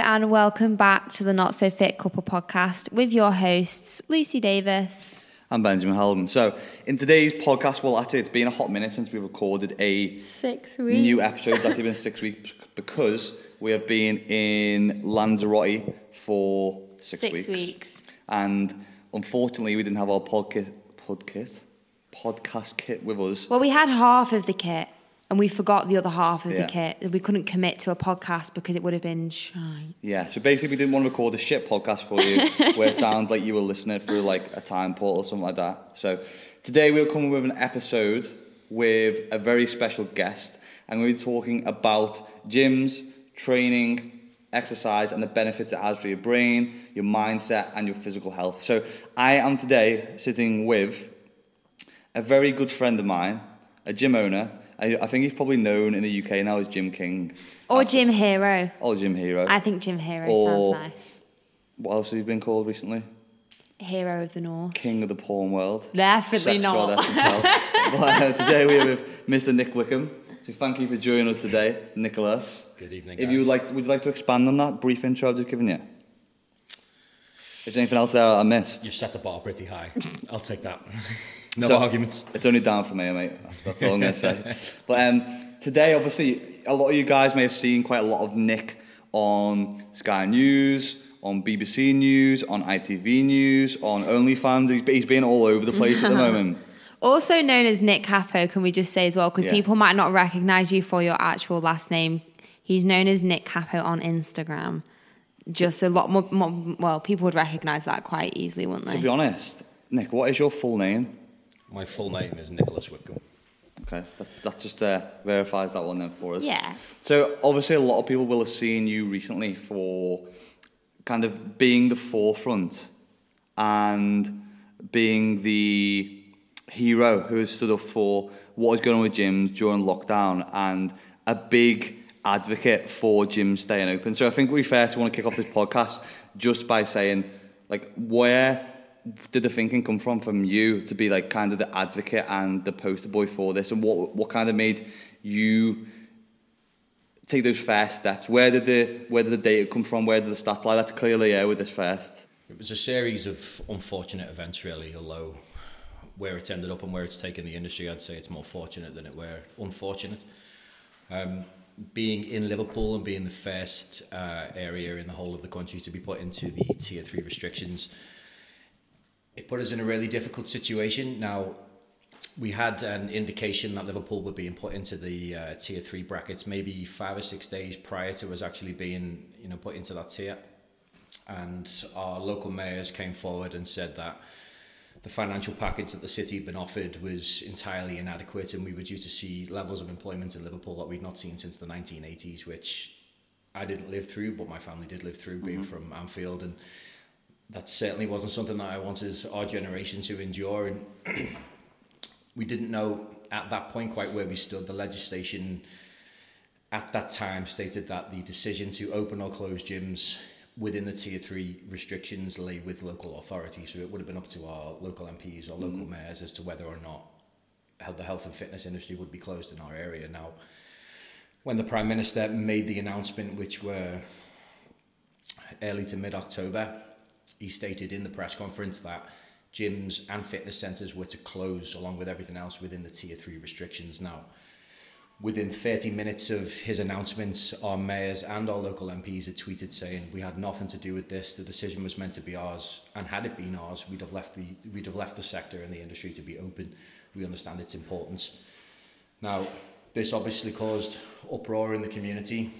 and welcome back to the Not So Fit Couple podcast with your hosts, Lucy Davis. I'm Benjamin Halden. So, in today's podcast, well, actually, it's been a hot minute since we recorded a Six weeks. new episode. It's actually been six weeks because we have been in Lanzarote for six, Six weeks. weeks. And unfortunately, we didn't have our podcast, podcast, podcast kit with us. Well, we had half of the kit and we forgot the other half of Yeah. the kit. We couldn't commit to a podcast because it would have been shy. Yeah, so basically, we didn't want to record a shit podcast for you where it sounds like you were listening through like a time portal or something like that. So today we're coming with an episode with a very special guest, and we'll be talking about gyms, training, exercise, and the benefits it has for your brain, your mindset, and your physical health. So I am today sitting with a very good friend of mine, a gym owner. I, I think he's probably known in the UK now as Gym King Or Gym Hero. or Gym Hero. I think Gym Hero Or- sounds nice. What else has he been called recently? Hero of the North. King of the porn world. Definitely Sex not. goddess himself. but, uh, today we're with Mr. Nick Whitcomb. So thank you for joining us today, Nicholas. Good evening, If you would guys. like, would you like to expand on that brief intro I've just given you? Is there anything else there I missed? You've set the bar pretty high. I'll take that. no So- arguments. It's only down for me, mate. That's all I'm going to say. But um, today, obviously, a lot of you guys may have seen quite a lot of Nick on Sky News, on BBC News, on ITV News, on OnlyFans. He's, he's been all over the place at the moment. Also known as Nick Capo, can we just say as well? Because Yeah. people might not recognize you for your actual last name. He's known as Nick Capo on Instagram. Just a lot more, more well, people would recognize that quite easily, wouldn't they? To be honest, Nick, what is your full name? My full name is Nicholas Whitcomb. Okay, that, that just uh, verifies that one then for us. Yeah. So obviously, a lot of people will have seen you recently for kind of being the forefront and being the hero who has stood up for what was going on with gyms during lockdown and a big advocate for gyms staying open. So I think we first want to kick off this podcast just by saying, like, where did the thinking come from from you to be like kind of the advocate and the poster boy for this, and what what kind of made you take those first steps? Where did the where did the data come from? Where did the stats lie? That's clearly yeah with this first. It was a series of unfortunate events, really, although where it's ended up and where it's taken the industry, I'd say it's more fortunate than it were unfortunate. Um, being in Liverpool and being the first uh, area in the whole of the country to be put into the tier three restrictions, it put us in a really difficult situation. Now, we had an indication that Liverpool were being put into the uh, tier three brackets maybe five or six days prior to us actually being you know put into that tier. And our local mayors came forward and said that the financial package that the city had been offered was entirely inadequate and we were due to see levels of employment in Liverpool that we'd not seen since the 1980s which I didn't live through but my family did live through being from Anfield. And that certainly wasn't something that I wanted our generation to endure and we didn't know at that point quite where we stood the legislation at that time stated that the decision to open or close gyms within the tier three restrictions lay with local authorities. So it would have been up to our local MPs or local mm-hmm. mayors as to whether or not the health and fitness industry would be closed in our area. Now, when the Prime Minister made the announcement, which were early to mid October, he stated in the press conference that gyms and fitness centres were to close along with everything else within the tier three restrictions. Now, within 30 minutes of his announcement, our mayors and our local MPs had tweeted saying we had nothing to do with this. The decision was meant to be ours, and had it been ours, we'd have left the we'd have left the sector and the industry to be open. We understand its importance. Now, this obviously caused uproar in the community.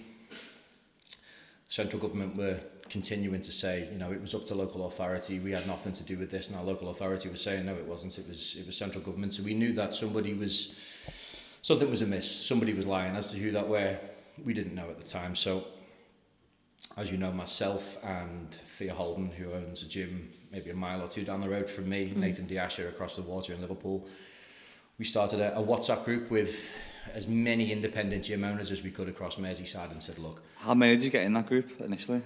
Central government were continuing to say, you know, it was up to local authority. We had nothing to do with this, and our local authority was saying, no, it wasn't. It was it was central government. So we knew that somebody was something was amiss. Somebody was lying as to who that were. We didn't know at the time. So, as you know, myself and Thea Holden, who owns a gym maybe a mile or two down the road from me, hmm. Nathan Diasher across the water in Liverpool, we started a, a WhatsApp group with as many independent gym owners as we could across Merseyside and said, look, How many did you get in that group initially?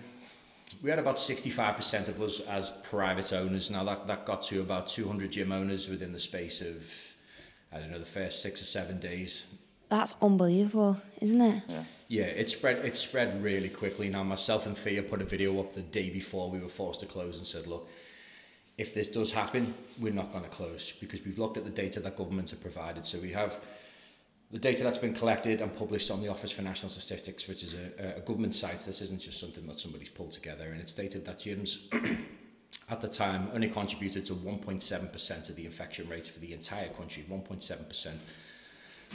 We had about 65% of us as private owners. Now that, that got to about 200 gym owners within the space of, I don't know, the first six or seven days. That's unbelievable, isn't it? Yeah. Yeah, it spread it spread really quickly. Now myself and Thea put a video up the day before we were forced to close and said, look, if this does happen, we're not going to close because we've looked at the data that governments have provided. So we have the data that's been collected and published on the Office for National Statistics, which is a, a government site. This isn't just something that somebody's pulled together. And it stated that gyms at the time only contributed to 1.7% of the infection rates for the entire country, 1.7%.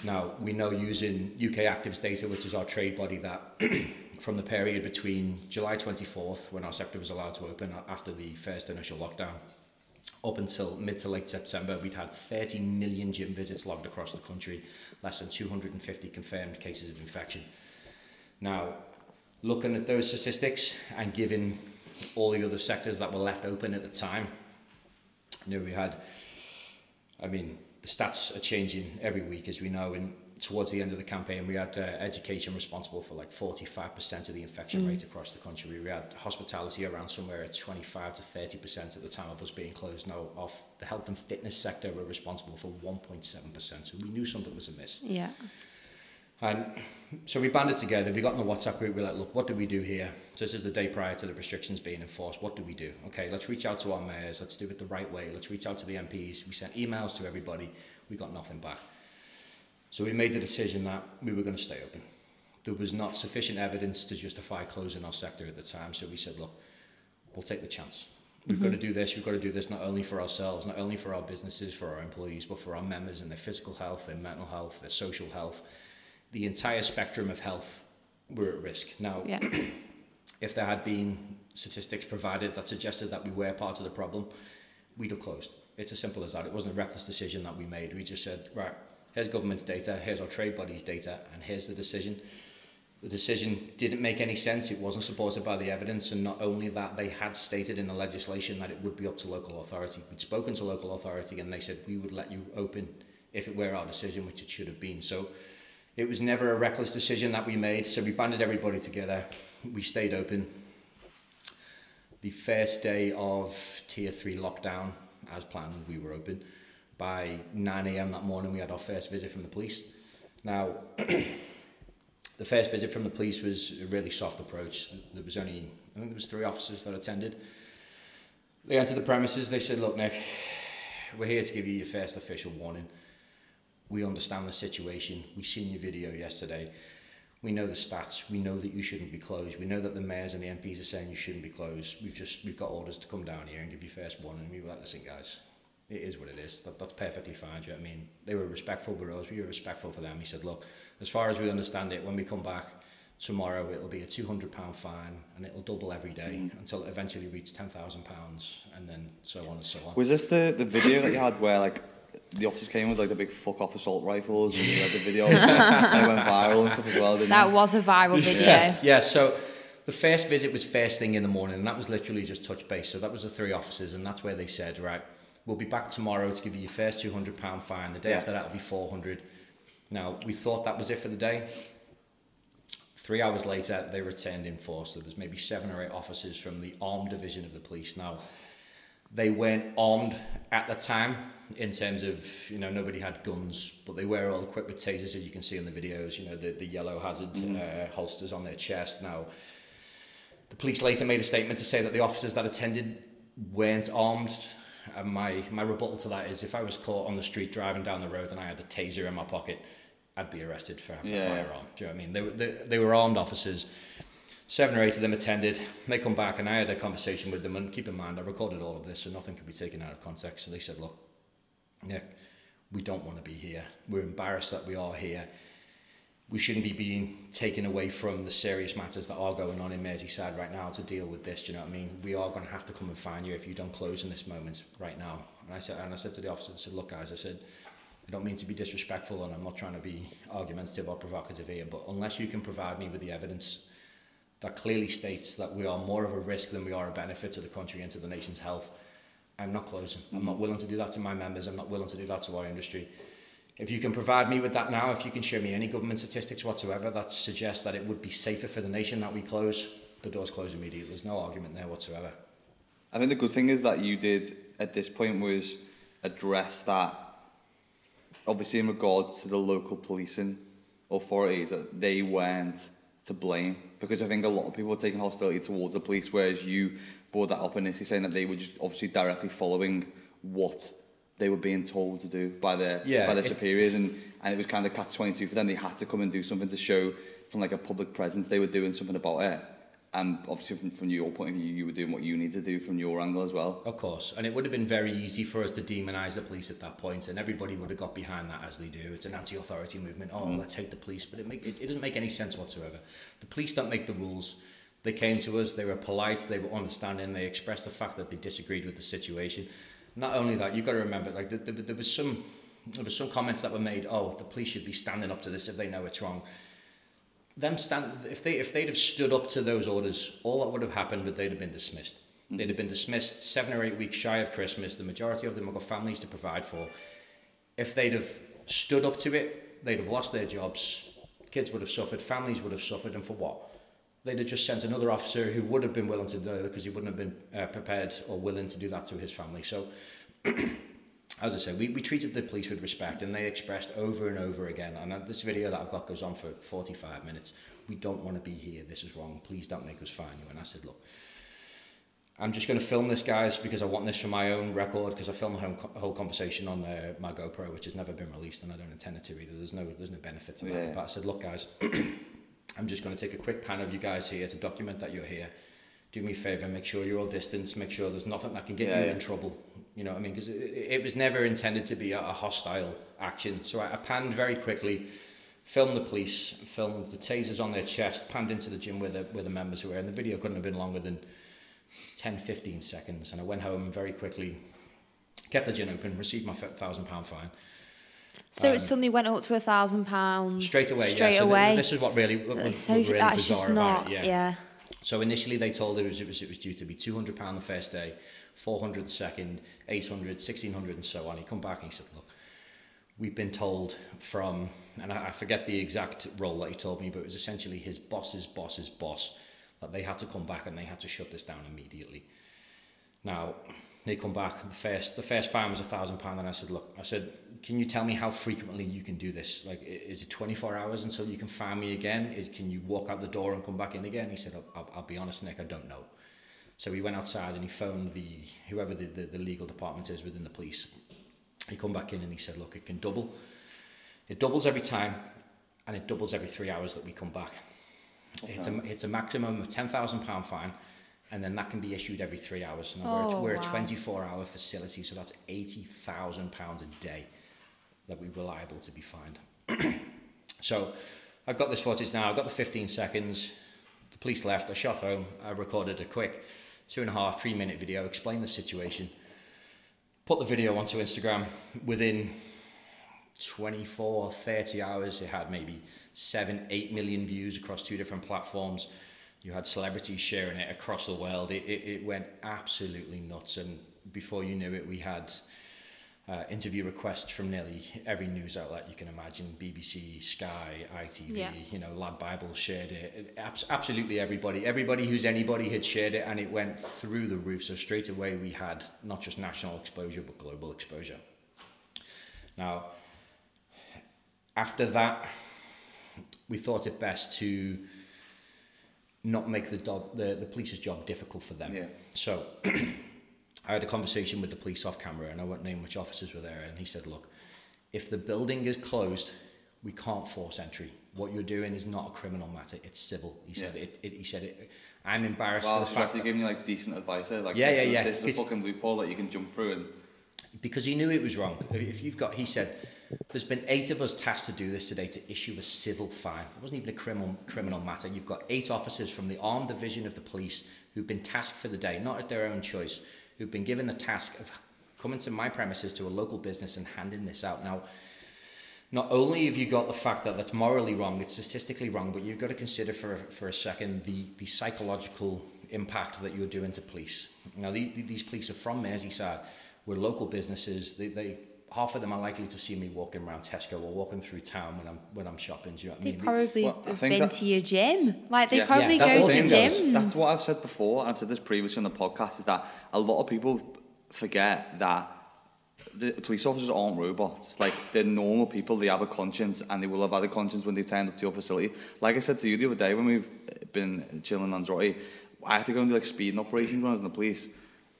Now, we know using UK Actives data, which is our trade body, that from the period between July 24th, when our sector was allowed to open after the first initial lockdown, up until mid to late September, we'd had 30 million gym visits logged across the country, less than 250 confirmed cases of infection. Now, looking at those statistics and given all the other sectors that were left open at the time, you know, we had, I mean, the stats are changing every week, as we know. And towards the end of the campaign, we had uh, education responsible for like 45% of the infection mm. rate across the country. We had hospitality around somewhere at 25 to 30% at the time of us being closed. Now, off the health and fitness sector were responsible for 1.7%. So we knew something was amiss. Yeah. And so we banded together, we got in the WhatsApp group, we are like, look, what do we do here? So this is the day prior to the restrictions being enforced. What do we do? Okay, let's reach out to our mayors, let's do it the right way, let's reach out to the MPs. We sent emails to everybody, we got nothing back. So we made the decision that we were going to stay open. There was not sufficient evidence to justify closing our sector at the time, so we said, look, we'll take the chance. We've mm-hmm. got to do this. We've got to do this not only for ourselves, not only for our businesses, for our employees, but for our members and their physical health, their mental health, their social health, the entire spectrum of health were at risk. Now, yeah. if there had been statistics provided that suggested that we were part of the problem, we'd have closed. It's as simple as that. It wasn't a reckless decision that we made. We just said, right, here's government's data, here's our trade body's data, and here's the decision. The decision didn't make any sense. It wasn't supported by the evidence, and not only that, they had stated in the legislation that it would be up to local authority. We'd spoken to local authority, and they said we would let you open if it were our decision, which it should have been. So it was never a reckless decision that we made. So we banded everybody together. We stayed open. The first day of tier three lockdown, as planned, we were open. By 9 a.m. that morning, we had our first visit from the police. Now, the first visit from the police was a really soft approach. There was only, I think there was three officers that attended. They entered the premises. They said, "Look, Nick, we're here to give you your first official warning." we understand the situation. We've seen your video yesterday. We know the stats. We know that you shouldn't be closed. We know that the mayors and the MPs are saying you shouldn't be closed. We've just we've got orders to come down here and give you first warning. And we were like, listen, guys, it is what it is. That, that's perfectly fine. Do you know what I mean? They were respectful for us. We were respectful for them. He said, look, as far as we understand it, when we come back tomorrow, it'll be a £200 fine and it'll double every day mm. until it eventually reaches £10,000 and then so on and so on. Was this the, the video that you had where like the officers came with like the big fuck off assault rifles and you had the video and it went viral and stuff as well, That you? was a viral video. yeah, yeah, so the first visit was first thing in the morning and that was literally just touch base. So that was the three officers and that's where they said, right, we'll be back tomorrow to give you your first £200 fine. The day yeah. after that will be 400 Now, we thought that was it for the day. Three hours later, they returned in force. There was maybe seven or eight officers from the armed division of the police. Now, they weren't armed at the time in terms of you know nobody had guns but they were all equipped with tasers as you can see in the videos you know the, the yellow hazard mm. uh, holsters on their chest now the police later made a statement to say that the officers that attended weren't armed and my my rebuttal to that is if I was caught on the street driving down the road and I had a taser in my pocket I'd be arrested for having yeah. a firearm do you know what I mean they, they, they were armed officers seven or eight of them attended. They come back and I had a conversation with them and keep in mind I recorded all of this so nothing could be taken out of context. So they said, look, Nick, we don't want to be here. We're embarrassed that we are here. We shouldn't be being taken away from the serious matters that are going on in Merseyside right now to deal with this. Do you know what I mean? We are going to have to come and find you if you don't close in this moment right now. And I said, and I said to the officer, I said, look, guys, I said, I don't mean to be disrespectful and I'm not trying to be argumentative or provocative here, but unless you can provide me with the evidence that clearly states that we are more of a risk than we are a benefit to the country and to the nation's health, I'm not closing. I'm not willing to do that to my members. I'm not willing to do that to our industry. If you can provide me with that now, if you can show me any government statistics whatsoever that suggests that it would be safer for the nation that we close, the doors close immediately. There's no argument there whatsoever. I think the good thing is that you did at this point was address that, obviously in regards to the local policing authorities that they weren't to blame because I think a lot of people were taking hostility towards the police, whereas you brought that up initially saying that they were just obviously directly following what they were being told to do by their Yeah, by their it- superiors, and and it was kind of catch twenty two for them. They had to come and do something to show from like a public presence they were doing something about it. And obviously, from, from your point of view, you were doing what you need to do from your angle as well. Of course, and it would have been very easy for us to demonise the police at that point, and everybody would have got behind that as they do. It's an anti-authority movement. Oh, mm. let's hate the police, but it, make, it, it doesn't make any sense whatsoever. The police don't make the rules. They came to us. They were polite. They were understanding. They expressed the fact that they disagreed with the situation. Not only that, you've got to remember, like there, there, there was some, there was some comments that were made. Oh, the police should be standing up to this if they know it's wrong them stand if they if they'd have stood up to those orders, all that would have happened would they'd have been dismissed. Hmm. They'd have been dismissed seven or eight weeks shy of Christmas. The majority of them have got families to provide for. If they'd have stood up to it, they'd have lost their jobs. Kids would have suffered. Families would have suffered. And for what? They'd have just sent another officer who would have been willing to do it because he wouldn't have been uh, prepared or willing to do that to his family. So as I said, we, we treated the police with respect and they expressed over and over again, and uh, this video that I've got goes on for 45 minutes, we don't want to be here, this is wrong, please don't make us fine you. And I said, look, I'm just going to film this, guys, because I want this for my own record, because I filmed the whole, whole conversation on uh, my GoPro, which has never been released, and I don't intend it to either. There's no, there's no benefit to that. Yeah. But I said, look, guys, I'm just going to take a quick pan of you guys here to document that you're here. Do me a favour, make sure you're all distanced, make sure there's nothing that can get Yeah, you yeah. in trouble. You know what I mean? Because it, it was never intended to be a, hostile action. So I, I panned very quickly, filmed the police, filmed the tasers on their chest, panned into the gym where the, where the members were, and the video couldn't have been longer than 10, 15 seconds. And I went home very quickly, kept the gym open, received my thousand pound fine. So Um, it suddenly went up to a thousand pounds Straight away, Straight yeah. So th- away. this is what really what was, so was really that's bizarre just about not. it. yeah. So initially they told us it was it was due to be two hundred pound the first day, four hundred the second, 800, 1600 and so on. He come back and he said, look, we've been told from, and I, I forget the exact role that he told me, but it was essentially his boss's boss's boss that they had to come back and they had to shut this down immediately. Now they come back. The first the first fine was a thousand pound, and I said, look, I said, can you tell me how frequently you can do this? Like, is it twenty four hours until you can fine me again? Is can you walk out the door and come back in again? He said, I'll, I'll, I'll be honest, Nick, I don't know. So he went outside and he phoned the whoever the, the, the legal department is within the police. He come back in and he said, look, it can double. It doubles every time, and it doubles every three hours that we come back. It's a it's a maximum of ten thousand pound fine, and then that can be issued every three hours. Now, we're, Oh, we're wow. a twenty four hour facility, so that's eighty thousand pounds a day that we were liable to be fined. so I've got this footage now. I've got the fifteen seconds. The police left. I shot home. I recorded a quick two and a half, three minute video, explained the situation, put the video onto Instagram. Within 24, 30 hours, it had maybe seven, eight million views across two different platforms. You had celebrities sharing it across the world. It, it, it went absolutely nuts. And before you knew it, we had uh, interview requests from nearly every news outlet you can imagine BBC, Sky, ITV, Yeah. you know, Lad Bible shared it. it abs- absolutely everybody. Everybody who's anybody had shared it and it went through the roof. So straight away, we had not just national exposure, but global exposure. Now, after that, we thought it best to not make the, dog, the, the police's job difficult for them. Yeah. So I had a conversation with the police off camera, and I won't name which officers were there, and he said, look, if the building is closed, we can't force entry. What you're doing is not a criminal matter; it's civil. He said. Yeah. It, it, he said it. I'm embarrassed Well, for the fact that, giving you like decent advice there. Like, Yeah, this yeah, is- yeah. This is a fucking loophole that you can jump through and because he knew it was wrong. If you've got, he said, there's been eight of us tasked to do this today to issue a civil fine. It wasn't even a criminal criminal matter. You've got eight officers from the armed division of the police who've been tasked for the day, not at their own choice, who've been given the task of coming to my premises to a local business and handing this out. Now, not only have you got the fact that that's morally wrong, it's statistically wrong, but you've got to consider for, for a second the, the psychological impact that you're doing to police. Now, these, these police are from Merseyside. We're local businesses. They, they, half of them are likely to see me walking around Tesco or walking through town when I'm, when I'm shopping. Do you know what I They mean? probably Well, I have think been that- to your gym. Like they Yeah. probably Yeah, go to the thing, gyms. That's what I've said before, and I said this previously on the podcast, is that a lot of people forget that the police officers aren't robots. Like they're normal people. They have a conscience, and they will have had a conscience when they turned up to your facility. Like I said to you the other day when we've been chilling in Lanzarote, I had to go and do like speeding operations when I was in the police.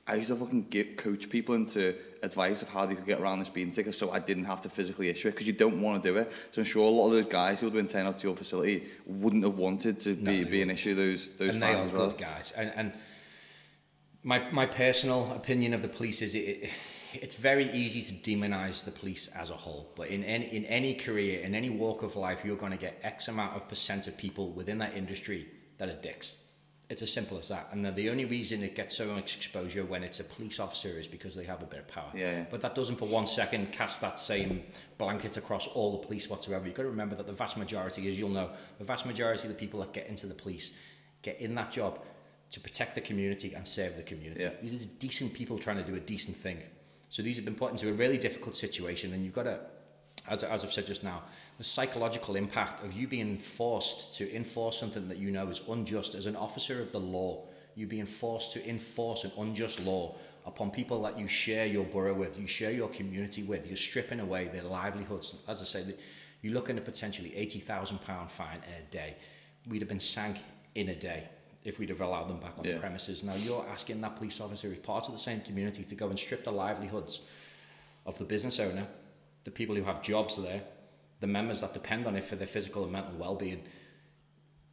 I used to fucking get, coach people into advice of how they could get around the speeding ticket so I didn't have to physically issue it because you don't want to do it. So I'm sure a lot of those guys who would have been turned up to your facility wouldn't have wanted to No, be, be an issue those those and they are fines as well. good guys. And, and my my personal opinion of the police is it, it it's very easy to demonize the police as a whole. But in any in any career, in any walk of life, you're going to get X amount of percent of people within that industry that are dicks. It's as simple as that. And the, only reason it gets so much exposure when it's a police officer is because they have a bit of power. Yeah, yeah. But that doesn't for one second cast that same blanket across all the police whatsoever. You've got to remember that the vast majority, as you'll know, the vast majority of the people that get into the police get in that job to protect the community and serve the community. Yeah. These are decent people trying to do a decent thing. So these have been put into a really difficult situation, and you've got to, as, as I've said just now, the psychological impact of you being forced to enforce something that you know is unjust as an officer of the law. You being forced to enforce an unjust law upon people that you share your borough with, you share your community with. You're stripping away their livelihoods. As I say, you're looking at potentially eighty thousand pound fine a day. We'd have been sank in a day if we'd have allowed them back on Yeah. the premises. Now you're asking that police officer who's part of the same community to go and strip the livelihoods of the business owner, the people who have jobs there, the members that depend on it for their physical and mental well-being.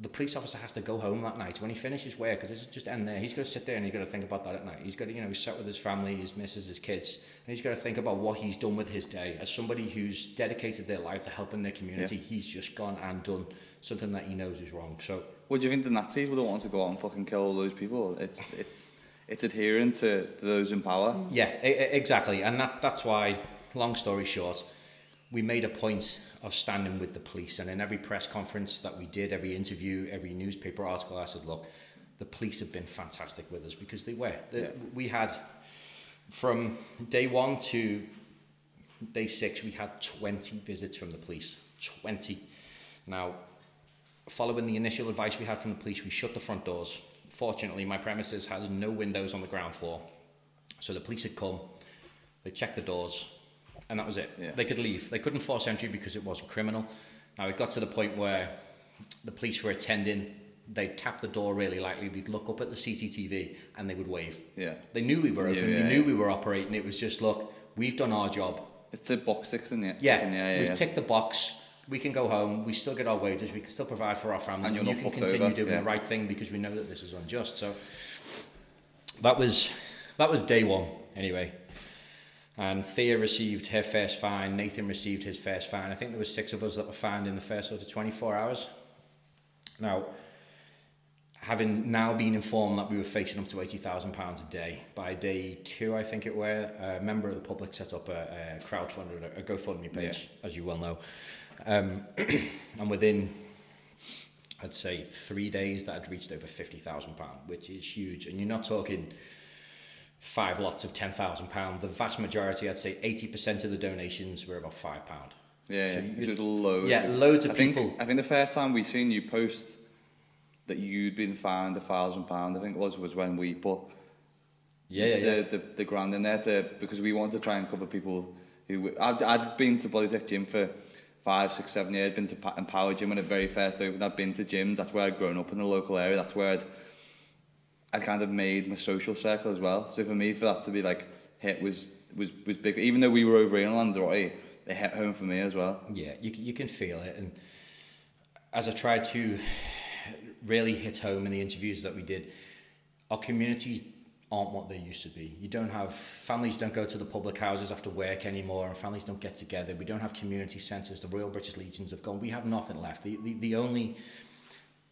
The police officer has to go home that night when he finishes work because it's just end there. He's got to sit there and he's got to think about that at night. He's got to, you know, he's sat with his family, his missus, his kids, and he's got to think about what he's done with his day. As somebody who's dedicated their life to helping their community, he's just gone and done something that he knows is wrong. So What do you think the Nazis would have wanted to go out and fucking kill all those people? It's it's it's adhering to those in power. Yeah, exactly, and that that's why. Long story short, we made a point of standing with the police, and in every press conference that we did, every interview, every newspaper article, I said, "Look, the police have been fantastic with us because they were. We had from day one to day six, we had twenty visits from the police. Twenty. Now, following the initial advice we had from the police, we shut the front doors. Fortunately, my premises had no windows on the ground floor. So the police had come, they checked the doors, and that was it. Yeah. They could leave. They couldn't force entry because it wasn't criminal. Now it got to the point where the police were attending, they'd tap the door really lightly, they'd look up at the CCTV and they would wave. Yeah. They knew we were open, yeah, they knew yeah. we were operating. It was just, look, we've done our job. It's the box six, isn't it? Yeah, yeah, yeah. we've yeah. ticked the box. We can go home. We still get our wages. We can still provide for our family. And you're you not can continue over, doing yeah. the right thing because we know that this is unjust. So that was that was day one anyway. And Thea received her first fine. Nathan received his first fine. I think there were six of us that were fined in the first sort of 24 hours. Now, having now been informed that we were facing up to £80,000 a day, by day two, I think it were, a member of the public set up a, a crowdfunder, a GoFundMe page, as you well know. Um, and within, I'd say, three days, that had reached over £50,000, which is huge. And you're not talking five lots of £10,000. The vast majority, I'd say 80% of the donations were about £5. Yeah, So yeah. just loads. Yeah, loads of I think, people. I think the first time we seen you post that you'd been fined a thousand pound, I think it was was when we put Yeah, yeah, yeah. the, the the grand in there to because we wanted to try and cover people who I'd, I'd been to Bodytech Gym for five, six, seven years. I'd been to Empower Gym when it very first opened. I'd been to gyms. That's where I'd grown up in the local area. That's where I'd I kind of made my social circle as well. So for me, for that to be like hit was was was big. Even though we were over in Lanzarote, it hit home for me as well. Yeah, you, you can feel it. And as I tried to really hit home in the interviews that we did, our communities aren't what they used to be. You don't have, families don't go to the public houses after work anymore, and families don't get together. We don't have community centres. The Royal British Legions have gone. We have nothing left. The, the, the only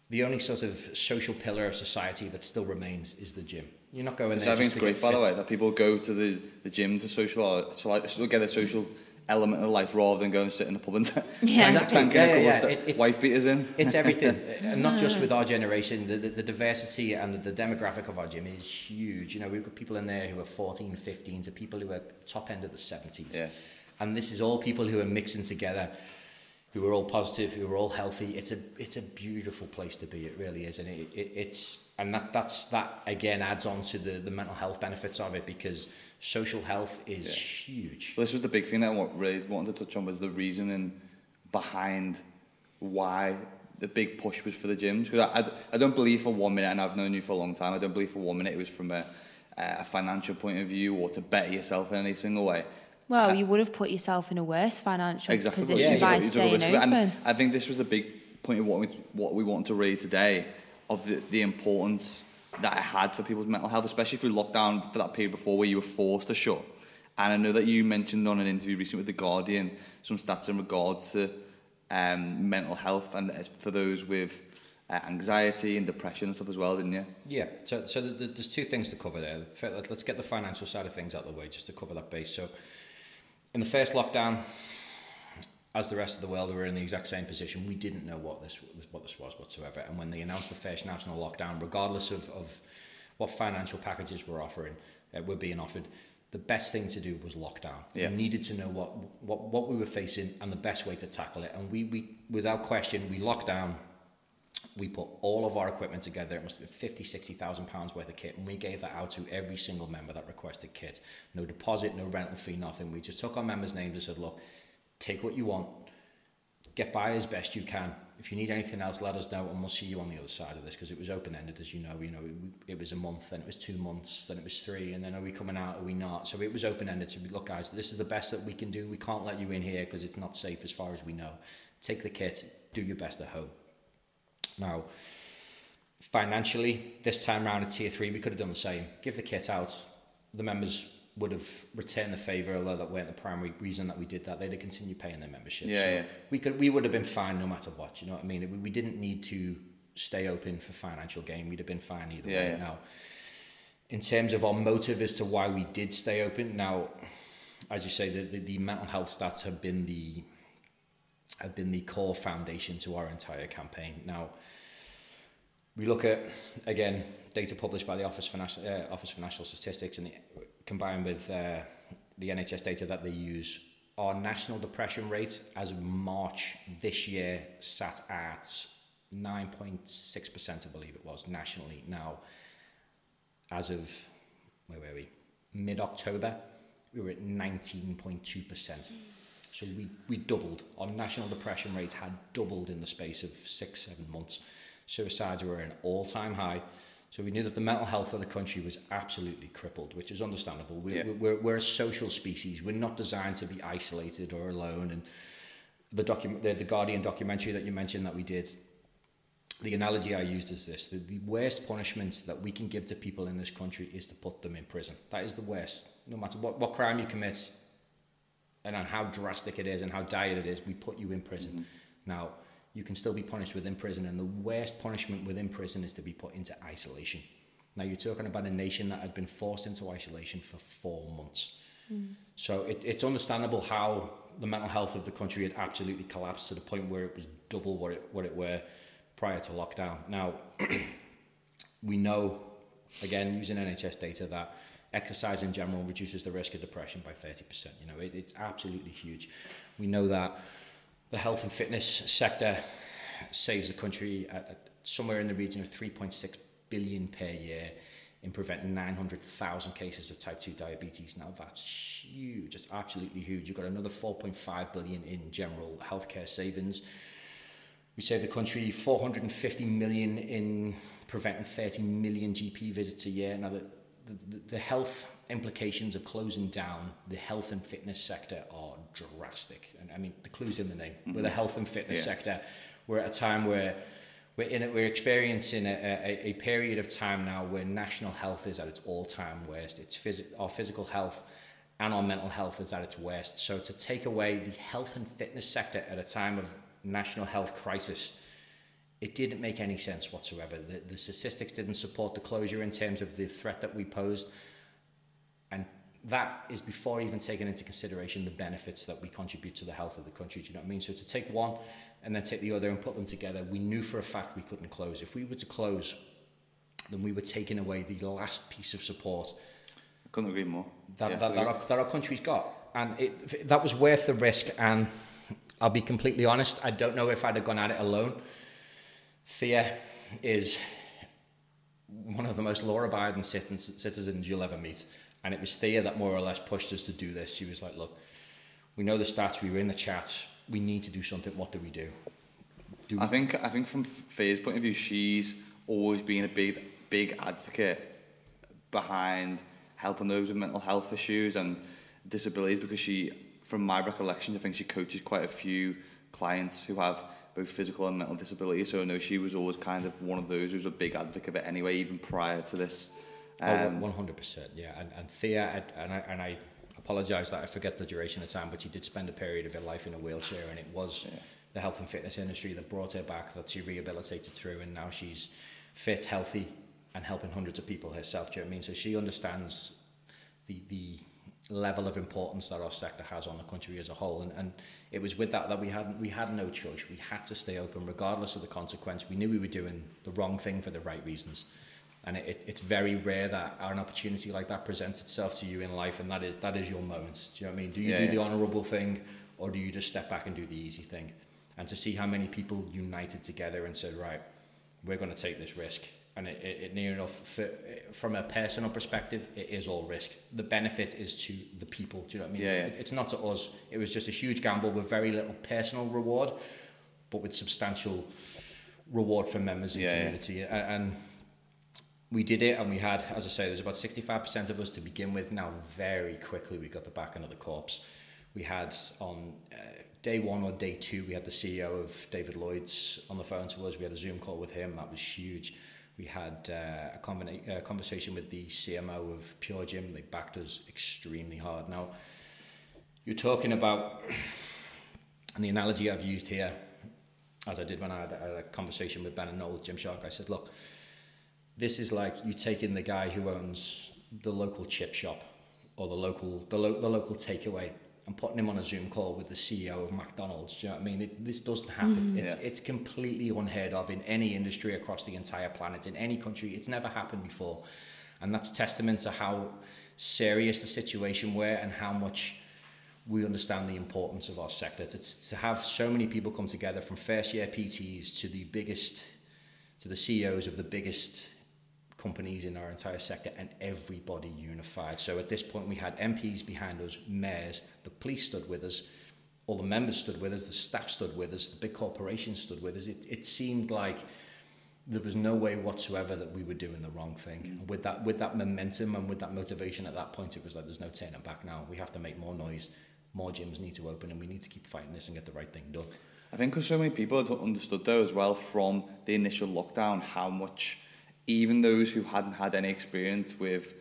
the only sort of social pillar of society that still remains is the gym. You're not going Which there I think just it's to great, get by the way, that people go to the, the gym to social, so like, so get a social element of life rather than go and sit in the pub and t- Yeah. tank- Exactly. tanking Yeah, a yeah, yeah. It- it- wife beaters in. It's everything, and not just mm. with our generation. The, the, the diversity and the, the demographic of our gym is huge. You know, we've got people in there who are 14, 15 to people who are top end of the 70s. Yeah. And this is all people who are mixing together, who are all positive, who are all healthy. It's a it's a beautiful place to be. It really is, and it, it, it's and that that's that again adds on to the the mental health benefits of it because social health is Yeah. huge. Well, this was the big thing that I really wanted to touch on was the reasoning behind why the big push was for the gyms. Because I, I, I don't believe for one minute, and I've known you for a long time, I don't believe for one minute it was from a, a financial point of view or to better yourself in any single way. Well, Uh, you would have put yourself in a worse financial Exactly. position Yeah, by you took a staying risk of it. open. And I think this was a big point of what we, what we want to raise today of the, the importance that it had for people's mental health, especially through lockdown for that period before where you were forced to shut. And I know that you mentioned on an interview recently with The Guardian some stats in regards to um, mental health and for those with uh, anxiety and depression and stuff as well, didn't you? Yeah, so, so the, the, there's two things to cover there. Let- Let's get the financial side of things out of the way just to cover that base. So, in the first lockdown, as the rest of the world, we were in the exact same position. We didn't know what this what this was whatsoever. And when they announced the first national lockdown, regardless of, of what financial packages were offering, uh, were being offered, the best thing to do was lockdown. Yeah. We needed to know what, what what we were facing and the best way to tackle it. And we, we without question, we locked down we put all of our equipment together. It must have been 50, 60,000 pounds worth of kit. And we gave that out to every single member that requested kit. No deposit, no rental fee, nothing. We just took our members' names and said, look, take what you want. Get by as best you can. If you need anything else, let us know and we'll see you on the other side of this because it was open-ended, as you know. You know, it, was a month, then it was two months, then it was three, and then are we coming out, are we not? So it was open-ended. So we, look, guys, this is the best that we can do. We can't let you in here because it's not safe as far as we know. Take the kit, do your best at home. Now, financially, this time round at tier three, we could have done the same. Give the kit out. The members would have returned the favour, although that weren't the primary reason that we did that. They'd have continued paying their membership. Yeah, so yeah. We could, we would have been fine no matter what. You know what I mean? We, we didn't need to stay open for financial gain. We'd have been fine either Yeah, way. yeah. Now, in terms of our motive as to why we did stay open, now, as you say, the, the, the mental health stats have been the have been the core foundation to our entire campaign. Now, we look at again data published by the Office for National, uh, Office for National Statistics and combined with uh, the NHS data that they use. Our national depression rate as of March this year sat at 9.6%, I believe it was, nationally. Now, as of, where were we? Mid October, we were at 19.2%. So we, we doubled. Our national depression rate had doubled in the space of six, seven months. Suicides were at an all time high. So we knew that the mental health of the country was absolutely crippled, which is understandable. We, Yeah. we're, we're a social species. We're not designed to be isolated or alone. And the, docu- the, the Guardian documentary that you mentioned that we did, the analogy I used is this the, the worst punishment that we can give to people in this country is to put them in prison. That is the worst. No matter what, what crime you commit and on how drastic it is and how dire it is, we put you in prison. Mm-hmm. Now, you can still be punished within prison, and the worst punishment within prison is to be put into isolation. Now, you're talking about a nation that had been forced into isolation for four months. Mm-hmm. So it, it's understandable how the mental health of the country had absolutely collapsed to the point where it was double what it, what it were prior to lockdown. Now, we know, again, using NHS data, that exercise in general reduces the risk of depression by 30%. You know, it, it's absolutely huge. We know that the health and fitness sector saves the country at, at somewhere in the region of 3.6 billion per year in preventing 900,000 cases of type 2 diabetes. Now that's huge. It's absolutely huge. You've got another 4.5 billion in general healthcare savings. We save the country 450 million in preventing 30 million GP visits a year. Now, the, the, the health implications of closing down the health and fitness sector are drastic. And I mean, the clue's in the name. We're the mm-hmm. health and fitness Yeah. sector. We're at a time where we're in it, we're experiencing a, a, a period of time now where national health is at its all-time worst. It's phys- our physical health and our mental health is at its worst. So to take away the health and fitness sector at a time of national health crisis, it didn't make any sense whatsoever. The, the statistics didn't support the closure in terms of the threat that we posed. And that is before even taking into consideration the benefits that we contribute to the health of the country. Do you know what I mean? So to take one and then take the other and put them together, we knew for a fact we couldn't close. If we were to close, then we were taking away the last piece of support Couldn't agree more. that, Yeah, that, that, our, that our country's got. And it, that was worth the risk. And I'll be completely honest, I don't know if I'd have gone at it alone. Thea is one of the most law-abiding citizens you'll ever meet. And it was Thea that more or less pushed us to do this. She was like, look, we know the stats, we were in the chat, we need to do something, what do we do? do we... I think I think from Thea's point of view, she's always been a big big advocate behind helping those with mental health issues and disabilities because she, from my recollection, I think she coaches quite a few clients who have both physical and mental disabilities. So I know she was always kind of one of those who was a big advocate of it anyway, even prior to this. Oh, um, oh, 100%, yeah. And, and Thea, and I, and I apologise that I forget the duration of time, but she did spend a period of her life in a wheelchair, and it was yeah. the health and fitness industry that brought her back, that she rehabilitated through, and now she's fit, healthy, and helping hundreds of people herself. Do you know what I mean? So she understands the the level of importance that our sector has on the country as a whole. And, and it was with that that we had we had no choice. We had to stay open regardless of the consequence. We knew we were doing the wrong thing for the right reasons. And it, it's very rare that an opportunity like that presents itself to you in life, and that is that is your moment. Do you know what I mean? Do you yeah, do yeah. the honourable thing, or do you just step back and do the easy thing? And to see how many people united together and said, right, we're going to take this risk and it, it, it near enough for, from a personal perspective it is all risk. The benefit is to the people do you know what I mean? Yeah, it's, yeah. it's not to us. It was just a huge gamble with very little personal reward but with substantial reward for members of yeah, the community. Yeah. and, and we did it and we had as I say there's about 65% of us to begin with. Now very quickly we got the backing of the corps we had on uh, day one or day two we had the CEO of David Lloyd's on the phone to us. We had a Zoom call with him. That was huge we had uh, a, combina- a conversation with the CMO of Pure Gym. They backed us extremely hard. Now, you're talking about, and the analogy I've used here, as I did when I had, a conversation with Ben and Noel at Gymshark, I said, look, this is like you taking the guy who owns the local chip shop or the local the, lo- the local takeaway and putting him on a Zoom call with the CEO of McDonald's. Do you know what I mean? It, this doesn't happen. Mm-hmm. It's, yeah. it's completely unheard of in any industry across the entire planet, in any country. It's never happened before. And that's testament to how serious the situation were and how much we understand the importance of our sector. To, to have so many people come together from first year PTs to the biggest, to the CEOs of the biggest companies in our entire sector and everybody unified. So at this point, we had MPs behind us, mayors, the police stood with us, all the members stood with us, the staff stood with us, the big corporations stood with us. It, it seemed like there was no way whatsoever that we were doing the wrong thing. Mm. With that, with that momentum and with that motivation at that point, it was like there's no turning back now. We have to make more noise. More gyms need to open, and we need to keep fighting this and get the right thing done. I think because so many people had understood though as well from the initial lockdown how much even those who hadn't had any experience with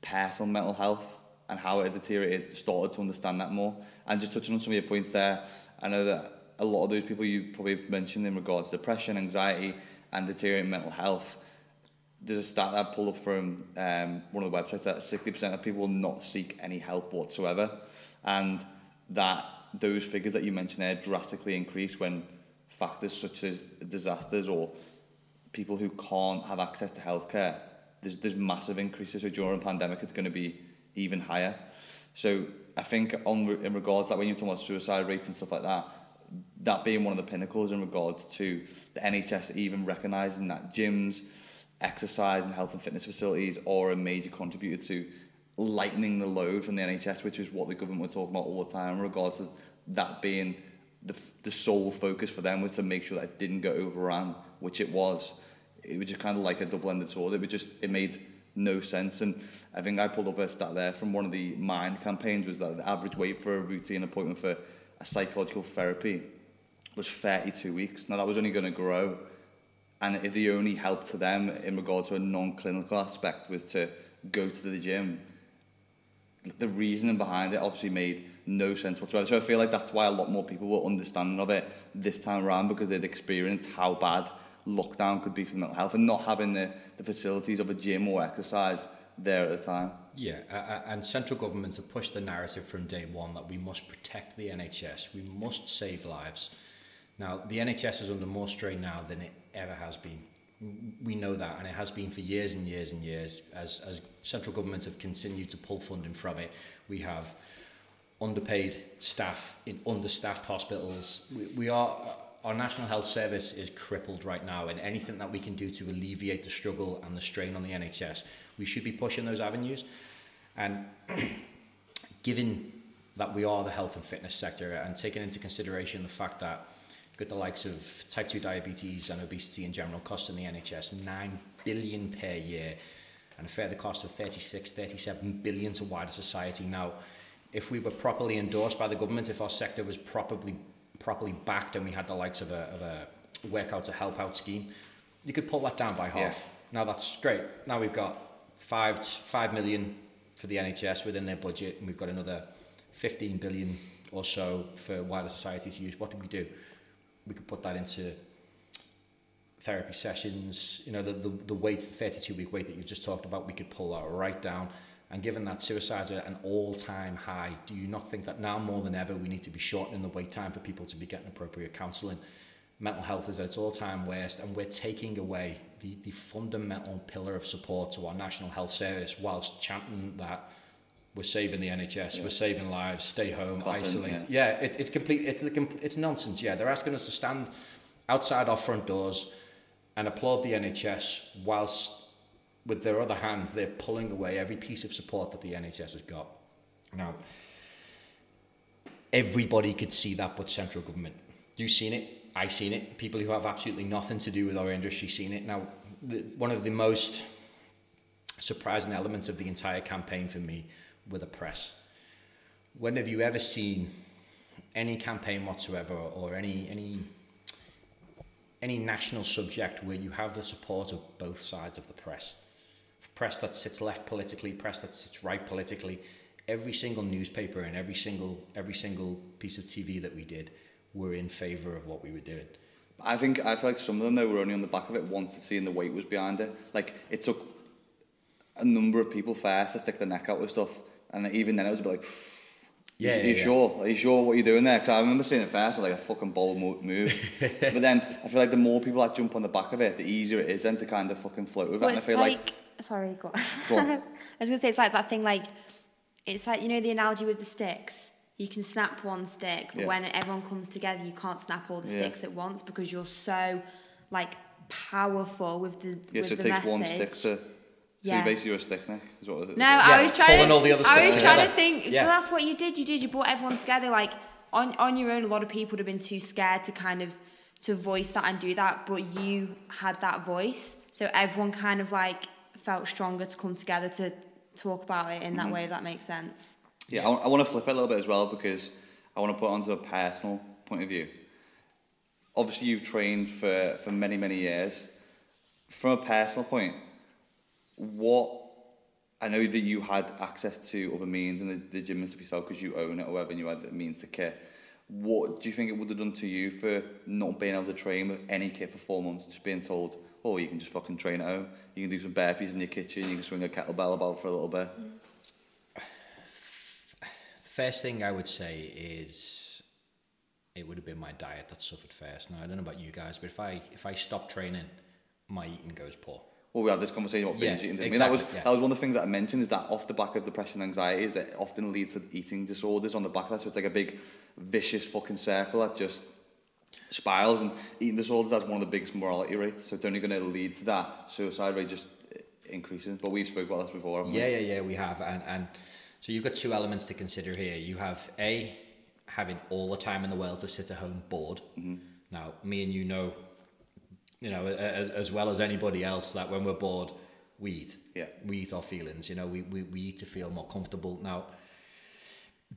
personal mental health and how it deteriorated started to understand that more. And just touching on some of your points there, I know that a lot of those people you probably have mentioned in regards to depression, anxiety, and deteriorating mental health, there's a stat that I pulled up from um, one of the websites that 60% of people will not seek any help whatsoever. And that those figures that you mentioned there drastically increase when factors such as disasters or people who can't have access to healthcare, there's, there's massive increases. So during the pandemic, it's going to be even higher. So I think on in regards to that, when you're talking about suicide rates and stuff like that, that being one of the pinnacles in regards to the NHS even recognising that gyms, exercise and health and fitness facilities are a major contributor to lightening the load from the NHS, which is what the government were talking about all the time in regards to that being the, the sole focus for them was to make sure that it didn't get overrun, which it was it was just kind of like a double-ended sword. It was just it made no sense. And I think I pulled up a stat there from one of the Mind campaigns was that the average wait for a routine appointment for a psychological therapy was 32 weeks. Now that was only going to grow, and the only help to them in regard to a non-clinical aspect was to go to the gym. The reasoning behind it obviously made no sense whatsoever. So I feel like that's why a lot more people were understanding of it this time around because they'd experienced how bad lockdown could be for mental health and not having the, the facilities of a gym or exercise there at the time. Yeah, uh, and central governments have pushed the narrative from day one that we must protect the NHS, we must save lives. Now, the NHS is under more strain now than it ever has been. We know that, and it has been for years and years and years. As, as central governments have continued to pull funding from it, we have underpaid staff in understaffed hospitals. We, we are our national health service is crippled right now, and anything that we can do to alleviate the struggle and the strain on the NHS, we should be pushing those avenues. And given that we are the health and fitness sector, and taking into consideration the fact that with the likes of type 2 diabetes and obesity in general costing the NHS 9 billion per year and a further cost of 36 37 billion to wider society now if we were properly endorsed by the government if our sector was properly properly backed and we had the likes of a, of a work out to help out scheme you could pull that down by half. Yeah. now that's great. Now we've got 5 5 million for the NHS within their budget and we've got another 15 billion or so for wider society to use. What do we do? We could put that into therapy sessions, you know, the, the, the weight, the 32 week weight that you've just talked about, we could pull that right down. And given that suicides are at an all time high, do you not think that now more than ever we need to be shortening the wait time for people to be getting appropriate counselling? Mental health is at its all time worst, and we're taking away the, the fundamental pillar of support to our National Health Service whilst chanting that we're saving the NHS, yeah. we're saving lives, stay home, Clapping, isolate. Yeah, yeah it, it's complete. It's the it's nonsense. Yeah, they're asking us to stand outside our front doors and applaud the NHS whilst, with their other hand, they're pulling away every piece of support that the NHS has got. Now, everybody could see that, but central government. You've seen it. I've seen it. People who have absolutely nothing to do with our industry seen it. Now, the, one of the most surprising elements of the entire campaign for me with the press. When have you ever seen any campaign whatsoever or any any any national subject where you have the support of both sides of the press? Press that sits left politically, press that sits right politically. Every single newspaper and every single every single piece of TV that we did were in favour of what we were doing. I think I feel like some of them though were only on the back of it once to seeing the weight was behind it. Like it took a number of people first to stick their neck out with stuff and even then, it was a bit like, yeah, are you, yeah, sure? Are you sure what you're doing there? Because I remember seeing it first, like a fucking bold move. but then I feel like the more people that jump on the back of it, the easier it is then to kind of fucking float with well, it. And I feel like, like sorry, go on. Go on. I was gonna say it's like that thing, like it's like you know the analogy with the sticks. You can snap one stick, but yeah. when everyone comes together, you can't snap all the yeah. sticks at once because you're so like powerful with the yeah. With so it takes message. one stick to yeah. So basically you're a stick neck, is what No, yeah. I was trying Pulling to. all the other I was together. trying to think. Yeah. that's what you did. You did. You brought everyone together. Like on on your own, a lot of people would have been too scared to kind of to voice that and do that, but you had that voice, so everyone kind of like felt stronger to come together to talk about it in that mm-hmm. way. If that makes sense. Yeah, I, I want to flip it a little bit as well because I want to put it onto a personal point of view. Obviously, you've trained for for many many years. From a personal point, what I know that you had access to other means and the, the gym and stuff yourself because you own it or whatever and you had the means to kit. What do you think it would have done to you for not being able to train with any kit for four months, just being told, oh, you can just fucking train at home, you can do some burpees in your kitchen, you can swing a kettlebell about for a little bit? First thing I would say is it would have been my diet that suffered first. Now I don't know about you guys, but if I if I stop training, my eating goes poor well, we had this conversation about binge yeah, eating. I mean, that was yeah. that was one of the things that I mentioned is that off the back of depression and anxiety is that often leads to eating disorders on the back of that. So it's like a big vicious fucking circle that just spirals and eating disorders has one of the biggest mortality rates. So it's only going to lead to that suicide rate just increasing. But we've spoke about this before. yeah, we? yeah, yeah, we have. And and so you've got two elements to consider here. You have a having all the time in the world to sit at home bored. Mm-hmm. Now, me and you know you know, as, as well as anybody else, that when we're bored, we eat. Yeah. We eat our feelings. You know, we, we, we eat to feel more comfortable. Now,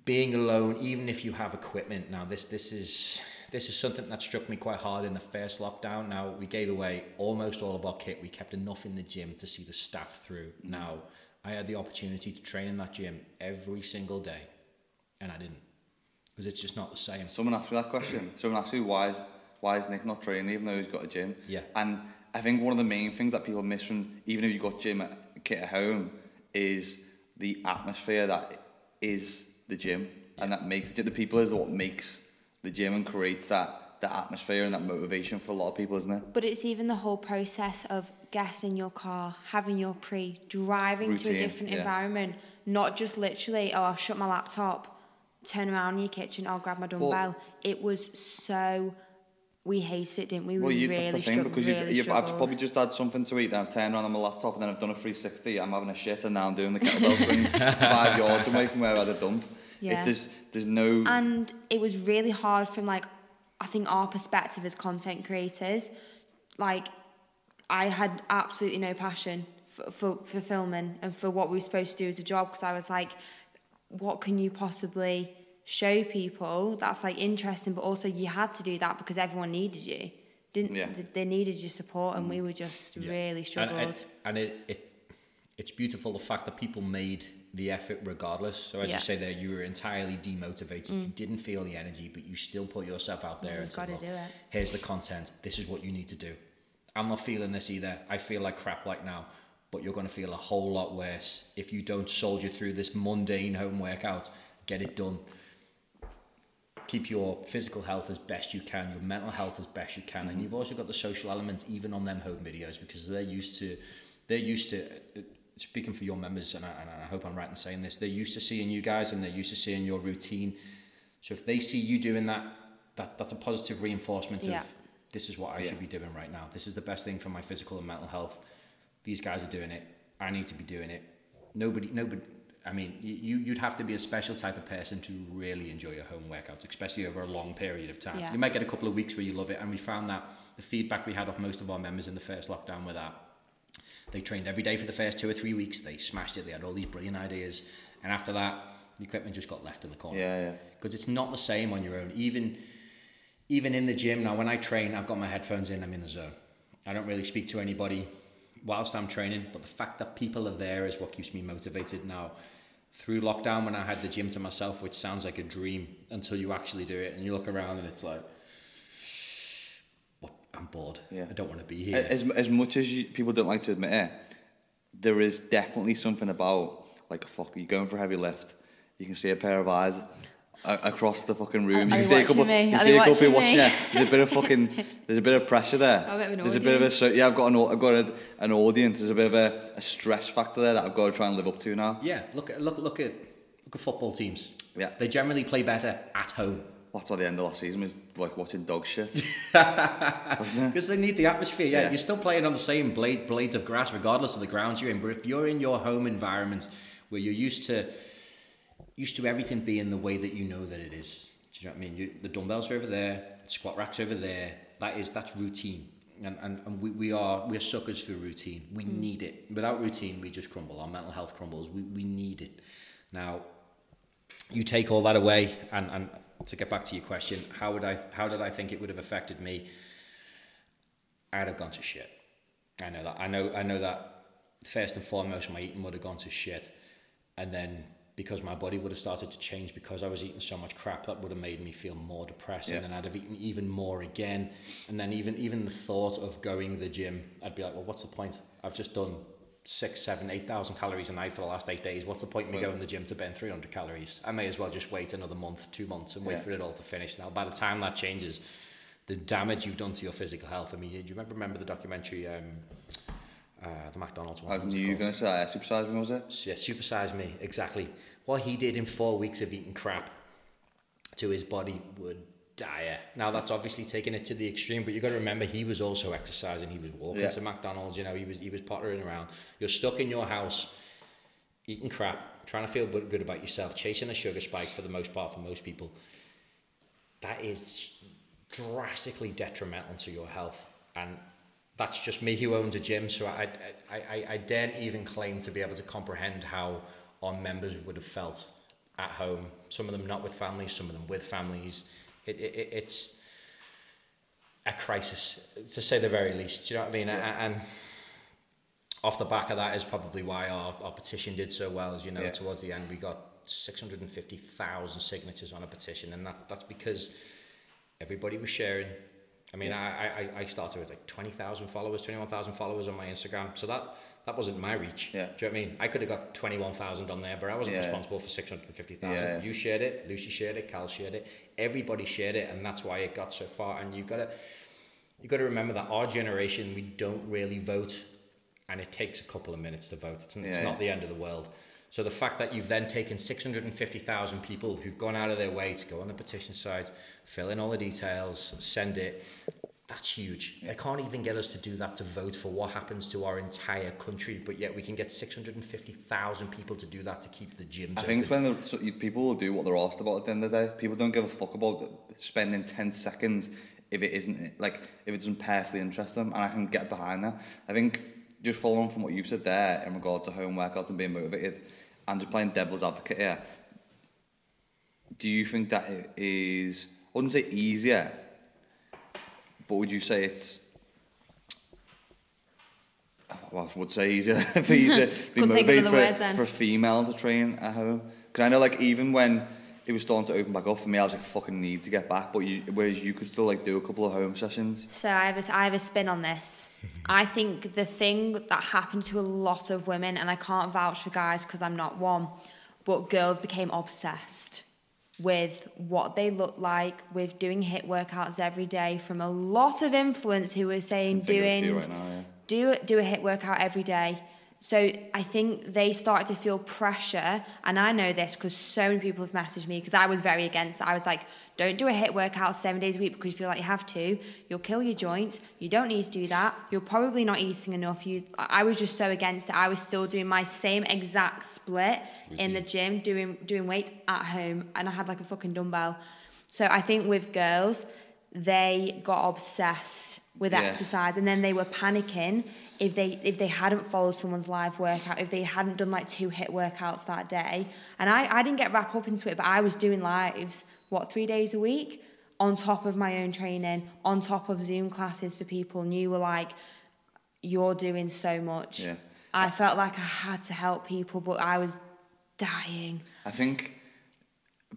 being alone, even if you have equipment, now this this is this is something that struck me quite hard in the first lockdown. Now we gave away almost all of our kit. We kept enough in the gym to see the staff through. Mm-hmm. Now I had the opportunity to train in that gym every single day, and I didn't because it's just not the same. Someone asked me that question. Someone asked me why is why is Nick not training even though he's got a gym? Yeah. And I think one of the main things that people miss from even if you've got gym at, kit at home is the atmosphere that is the gym yeah. and that makes the people is what makes the gym and creates that that atmosphere and that motivation for a lot of people, isn't it? But it's even the whole process of getting in your car, having your pre, driving Routine, to a different yeah. environment, not just literally, oh, I'll shut my laptop, turn around in your kitchen, I'll grab my dumbbell. Well, it was so we hated it, didn't we? We Well, you, really that's the thing because really you've, you've, I've probably just had something to eat. Then I've turned on on my laptop and then I've done a 360. I'm having a shit and now I'm doing the kettlebell swings five yards away from where I had a dump. Yeah. It, there's there's no and it was really hard from like I think our perspective as content creators. Like I had absolutely no passion for for, for filming and for what we were supposed to do as a job because I was like, what can you possibly show people that's like interesting? But also you had to do that because everyone needed you. Didn't Yeah. they- they needed your support and we mm. were just Yeah. really And- struggled. And, and it, it, it's beautiful the fact that people made the effort regardless. So as Yeah. Mm. you say there, you were entirely demotivated. You didn't feel the energy, but you still put yourself out there and said, "Look, do it." here's the content. This is what you need to do. I'm not feeling this either. I feel like crap right now, but you're going to feel a whole lot worse if you don't soldier through this mundane home workout. Get it done keep your physical health as best you can, your mental health as best you can, and you've also got the social element even on them home videos because they're used to, they're used to. Speaking for your members, and I, and I hope I'm right in saying this, they're used to seeing you guys and they're used to seeing your routine. So if they see you doing that, that that's a positive reinforcement Yeah. of this is what I Yeah. should be doing right now. This is the best thing for my physical and mental health. These guys are doing it. I need to be doing it. Nobody, nobody. I mean, you you'd have to be a special type of person to really enjoy your home workouts, especially over a long period of time. Yeah. You might get a couple of weeks where you love it, and we found that the feedback we had off most of our members in the first lockdown were that they trained every day for the first two or three weeks. They smashed it. They had all these brilliant ideas, and after that, the equipment just got left in the corner yeah yeah because it's not the same on your own. Even even in the gym now, when I train, I've got my headphones in. I'm in the zone. I don't really speak to anybody whilst I'm training, but the fact that people are there is what keeps me motivated. Now, through lockdown, when I had the gym to myself, which sounds like a dream until you actually do it, and you look around and it's like, "What? I'm bored. Yeah. I don't want to be here. As, as much as you, people don't like to admit it, there is definitely something about like fuck. You're going for a heavy lift? You can see a pair of eyes a- across the fucking room. Are you they can see a couple. me? You see a couple watching watching. Yeah, there's a bit of fucking. There's a bit of pressure there. A bit of an there's a bit of a. So, yeah, I've got an. I've got a, an audience. There's a bit of a, a stress factor there that I've got to try and live up to now. yeah, look at look look at look at football teams. Yeah. they generally play better at home. That's why the end of last season was like watching dog shit. Because they need the atmosphere. Yeah, Yeah. you're still playing on the same blade blades of grass, regardless of the grounds you're in. But if you're in your home environment where you're used to used to everything being the way that you know that it is, do you know what I mean? You, the dumbbells are over there, the squat racks over there. That is that's routine. And, and, and we, we are we're suckers for routine. We hmm. need it. Without routine, we just crumble. Our mental health crumbles. We, we need it. Now, you take all that away, and, and to get back to your question, how would I how did I think it would have affected me? I'd have gone to shit. I know that. I know. I know that. First and foremost, my eating would have gone to shit, and then because my body would have started to change because I was eating so much crap, that would have made me feel more depressed, Yeah. and then I'd have eaten even more again, and then even even the thought of going to the gym, I'd be like, well, what's the point? I've just done six, seven, eight thousand calories a night for the last eight days. What's the point in me Well- going to the gym to burn three hundred calories? I may as well just wait another month, two months, and wait Yeah. for it all to finish. Now, by the time that changes, the damage you've done to your physical health. I mean, do you remember, remember the documentary, um, uh, the McDonald's one? I What was it knew you were going to say, uh, supersize me, was it? Yeah, supersize me, exactly. What he did in four weeks of eating crap to his body would dire. Now that's obviously taking it to the extreme, but you've got to remember he was also exercising. He was walking Yeah. to McDonald's. You know, he was he was pottering around. You're stuck in your house, eating crap, trying to feel good good about yourself, chasing a sugar spike for the most part for most people. That is drastically detrimental to your health, and that's just me who owns a gym. So I I, I, I daren't even claim to be able to comprehend how our members would have felt at home. Some of them not with families, some of them with families. It, it, it it's a crisis, to say the very least. Do you know what I mean? Yeah. And off the back of that is probably why our, our petition did so well. As you know, Yeah. towards the end, we got 650,000 signatures on a petition, and that, that's because everybody was sharing. I mean, I, I, I started with like 20,000 followers, 21,000 followers on my Instagram. So that, that wasn't my reach. Yeah. Do you know what I mean? I could have got 21,000 on there, but I wasn't Yeah. responsible for 650,000. Yeah. You shared it, Lucy shared it, Cal shared it, everybody shared it, and that's why it got so far. And you've got to, you've got to remember that our generation, we don't really vote, and it takes a couple of minutes to vote. It's, it's not the end of the world. So the fact that you've then taken 650,000 people who've gone out of their way to go on the petition site, fill in all the details, send it, that's huge. They can't even get us to do that to vote for what happens to our entire country, but yet we can get 650,000 people to do that to keep the gyms I open. think it's when the, so you- people will do what they're asked about at the end of the day. People don't give a fuck about spending 10 seconds if it isn't, like, if it doesn't personally interest them, and I can get behind that. I think just following from what you've said there in regard to home workouts and being motivated, and just playing devil's advocate here, do you think that it is, I wouldn't say easier, but would you say it's well, I would say easier for you to be Couldn't think of motivated for, word for a female to train at home. Because I know, like, even when it was starting to open back up for me, I was like, fucking need to get back. But you, whereas you could still like do a couple of home sessions. So I have a, I have a spin on this. I think the thing that happened to a lot of women, and I can't vouch for guys because I'm not one, but girls became obsessed with what they look like, with doing HIIT workouts every day. From a lot of influence who were saying I'm thinking of a doing right now, yeah. do do a HIIT workout every day. So I think they started to feel pressure, and I know this because so many people have messaged me because I was very against that. I was like, "Don't do a HIIT workout seven days a week because you feel like you have to. You'll kill your joints. You don't need to do that. You're probably not eating enough." You, I was just so against it. I was still doing my same exact split in the gym, doing doing weights at home, and I had like a fucking dumbbell. So I think with girls, they got obsessed with Yeah. exercise and then they were panicking if they if they hadn't followed someone's live workout if they hadn't done like two HIIT workouts that day. And I, I didn't get wrapped up into it but I was doing lives what three days a week? On top of my own training on top of Zoom classes for people and you were like you're doing so much. Yeah. I felt like I had to help people but I was dying. I think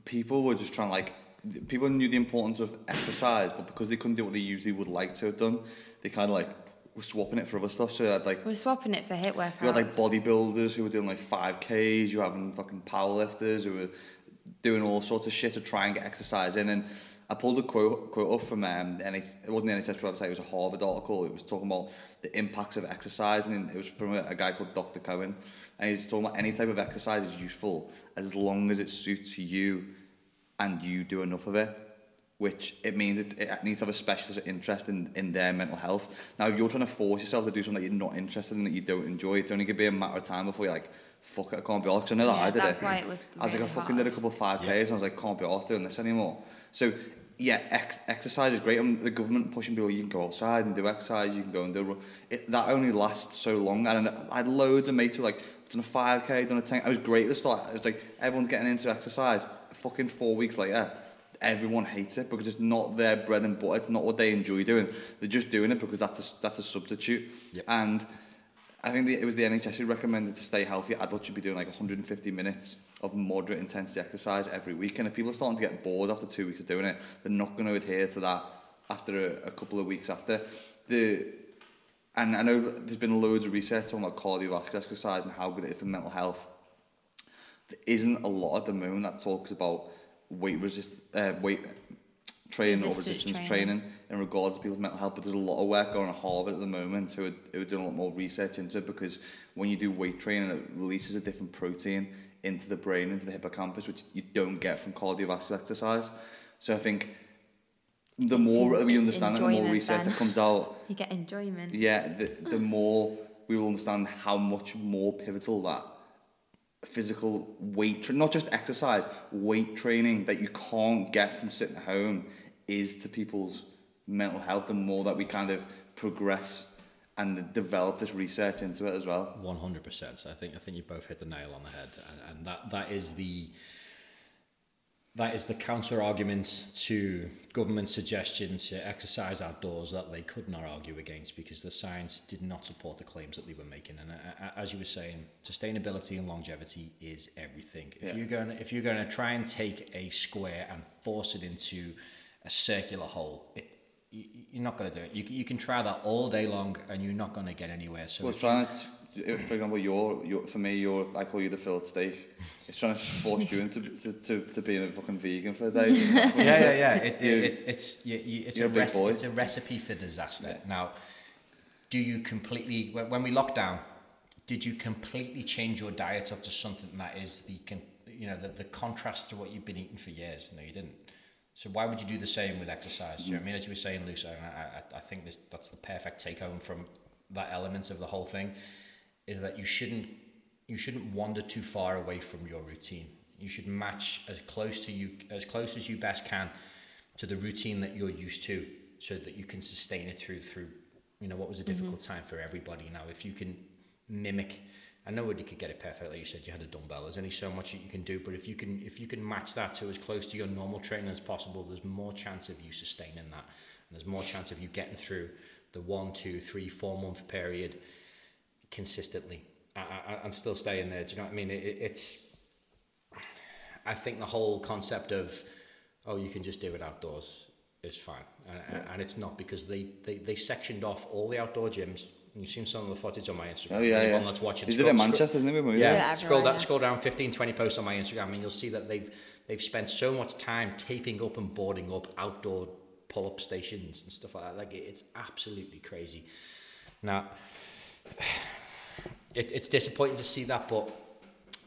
people were just trying to like people knew the importance of exercise, but because they couldn't do what they usually would like to have done, they kind of like were swapping it for other stuff. So they had like we're swapping it for HIIT workouts you had like bodybuilders who were doing like five Ks. You were having fucking powerlifters who were doing all sorts of shit to try and get exercise in. And I pulled a quote quote up from um, the NH- it wasn't the NHS website. It was a Harvard article. It was talking about the impacts of exercise, and it was from a, a guy called Dr. Cohen. And he's talking about any type of exercise is useful as long as it suits you, and you do enough of it. Which it means it, it needs to have a specialist interest in, in their mental health. Now, if you're trying to force yourself to do something that you're not interested in, that you don't enjoy, it's only going to be a matter of time before you're like, fuck it, I can't be arsed. 'Cause I know that Yeah, I did that's it. why it was I was like, I really fucking did a couple of 5Ks Yeah. and I was like, can't be arsed doing this anymore. So, yeah, ex- exercise is great. And the government pushing people, you can go outside and do exercise, you can go and do... It, that only lasts so long. And I had loads of mates who were like, done a 5K, done a 10 It was great at the start. It was like, everyone's getting into exercise. Fucking four weeks later, everyone hates it because it's not their bread and butter. It's not what they enjoy doing. They're just doing it because that's a, that's a substitute. Yep. And I think the, it was the NHS who recommended to stay healthy. Adults should be doing like 150 minutes of moderate intensity exercise every week. And if people are starting to get bored after two weeks of doing it, they're not going to adhere to that after a, a couple of weeks after. The and I know there's been loads of research on like cardiovascular exercise and how good it is for mental health. There isn't a lot at the moment that talks about weight resist, uh, weight training or Resistance training. training. in regards to people's mental health. But there's a lot of work going on at Harvard at the moment who are, who are doing a lot more research into it because when you do weight training, it releases a different protein into the brain, into the hippocampus, which you don't get from cardiovascular exercise. So I think the It's more en- we understand it, the more research that comes out, you get enjoyment yeah, the, the more we will understand how much more pivotal that physical weight, not just exercise, weight training that you can't get from sitting at home is to people's mental health. The more that we kind of progress and develop this research into it as well. One hundred percent. I think I think you both hit the nail on the head, and, and that that is the that is the counter argument to government suggestion to exercise outdoors that they could not argue against because the science did not support the claims that they were making. And uh, uh, as you were saying, sustainability and longevity is everything. If Yeah. you're going if you're going to try and take a square and force it into a circular hole, it, you, you're not going to do it. You, can- you can try that all day long, and you're not going to get anywhere. So Well, trying to, if, for example, you're, you're, for me, you're, I call you the fillet steak. It's trying to force you into to, to, to being a fucking vegan for a day. yeah, yeah, yeah. It, You- it, it, it's you, you, it's a a rec- it's a recipe for disaster. Now, do you completely when we lock down? did you completely change your diet up to something that is the you know the, the contrast to what you've been eating for years? No, you didn't. So why would you do the same with exercise? Do you know what I mean? As you were saying, Lucy, I, I, I think this, that's the perfect take home from that element of the whole thing, is that you shouldn't you shouldn't wander too far away from your routine. You should match as close to you as close as you best can to the routine that you're used to, so that you can sustain it through through you know what was a mm-hmm. difficult time for everybody. Now, if you can mimic I know you could get it perfect, like you said, you had a dumbbell. There's only so much that you can do, but if you can if you can match that to as close to your normal training as possible, there's more chance of you sustaining that, and there's more chance of you getting through the one, two, three, four month period consistently and still staying there. Do you know what I mean? It, it's I think the whole concept of oh, you can just do it outdoors is fine, and, yeah. and it's not because they, they they sectioned off all the outdoor gyms You've seen some of the footage on my Instagram. Oh, yeah, Anyone yeah. that's watching. He did it in Manchester, didn't he? Yeah, yeah scroll, that, scroll down 15, 20 posts on my Instagram and you'll see that they've they've spent so much time taping up and boarding up outdoor pull-up stations and stuff like that. Like, it's absolutely crazy. Now, it, it's disappointing to see that, but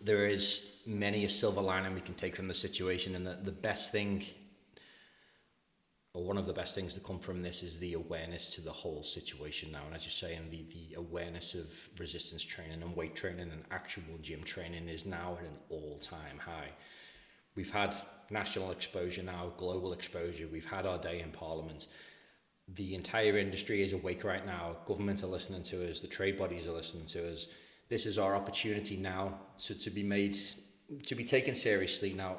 there is many a silver lining we can take from the situation and the, the best thing Or one of the best things to come from this is the awareness to the whole situation now. And as you're saying, the, the awareness of resistance training and weight training and actual gym training is now at an all time high. We've had national exposure now, global exposure. We've had our day in Parliament. The entire industry is awake right now. Governments are listening to us. The trade bodies are listening to us. This is our opportunity now to, to be made, to be taken seriously. Now,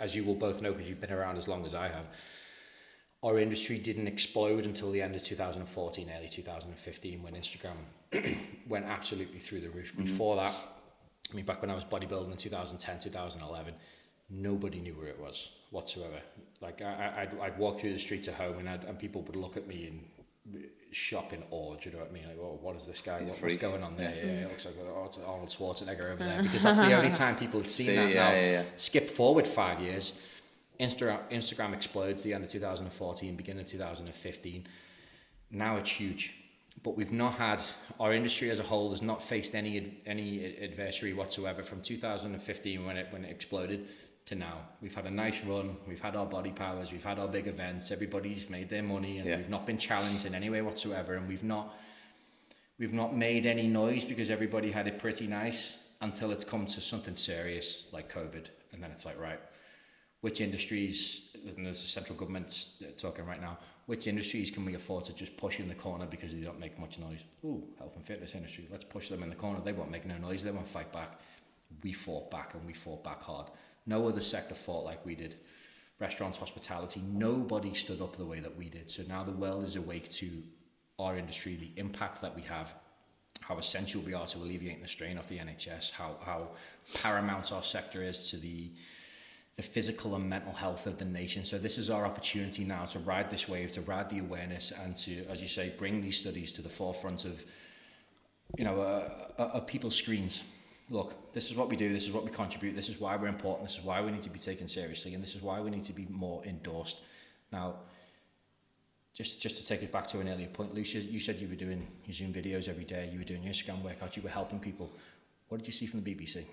as you will both know, because you've been around as long as I have, our industry didn't explode until the end of 2014, early 2015, when Instagram went absolutely through the roof. Mm-hmm. Before that, I mean, back when I was bodybuilding in 2010, 2011, nobody knew where it was whatsoever. Like I, I'd, I'd walk through the streets at home and, I'd, and people would look at me in shock and awe. Do you know what I mean? Like, oh, what is this guy? What, what's going on there? Yeah, yeah, it looks like oh, it's Arnold Schwarzenegger over there because that's the only time people had seen See, that. Yeah, now, yeah, yeah. skip forward five years Instagram, Instagram explodes the end of 2014, beginning of 2015. Now it's huge, but we've not had our industry as a whole has not faced any any adversary whatsoever from 2015 when it when it exploded to now. We've had a nice run. We've had our body powers. We've had our big events. Everybody's made their money, and yeah. we've not been challenged in any way whatsoever. And we've not we've not made any noise because everybody had it pretty nice until it's come to something serious like COVID, and then it's like right which industries, and there's the central government talking right now, which industries can we afford to just push in the corner because they don't make much noise? Ooh, health and fitness industry, let's push them in the corner. They won't make no noise, they won't fight back. We fought back and we fought back hard. No other sector fought like we did. Restaurants, hospitality, nobody stood up the way that we did. So now the world is awake to our industry, the impact that we have, how essential we are to alleviating the strain off the NHS, how, how paramount our sector is to the the physical and mental health of the nation. So this is our opportunity now to ride this wave, to ride the awareness, and to, as you say, bring these studies to the forefront of, you know, uh, uh, uh, people's screens. Look, this is what we do. This is what we contribute. This is why we're important. This is why we need to be taken seriously, and this is why we need to be more endorsed. Now, just just to take it back to an earlier point, Lucia, you said you were doing your Zoom videos every day. You were doing your Instagram workouts. You were helping people. What did you see from the BBC?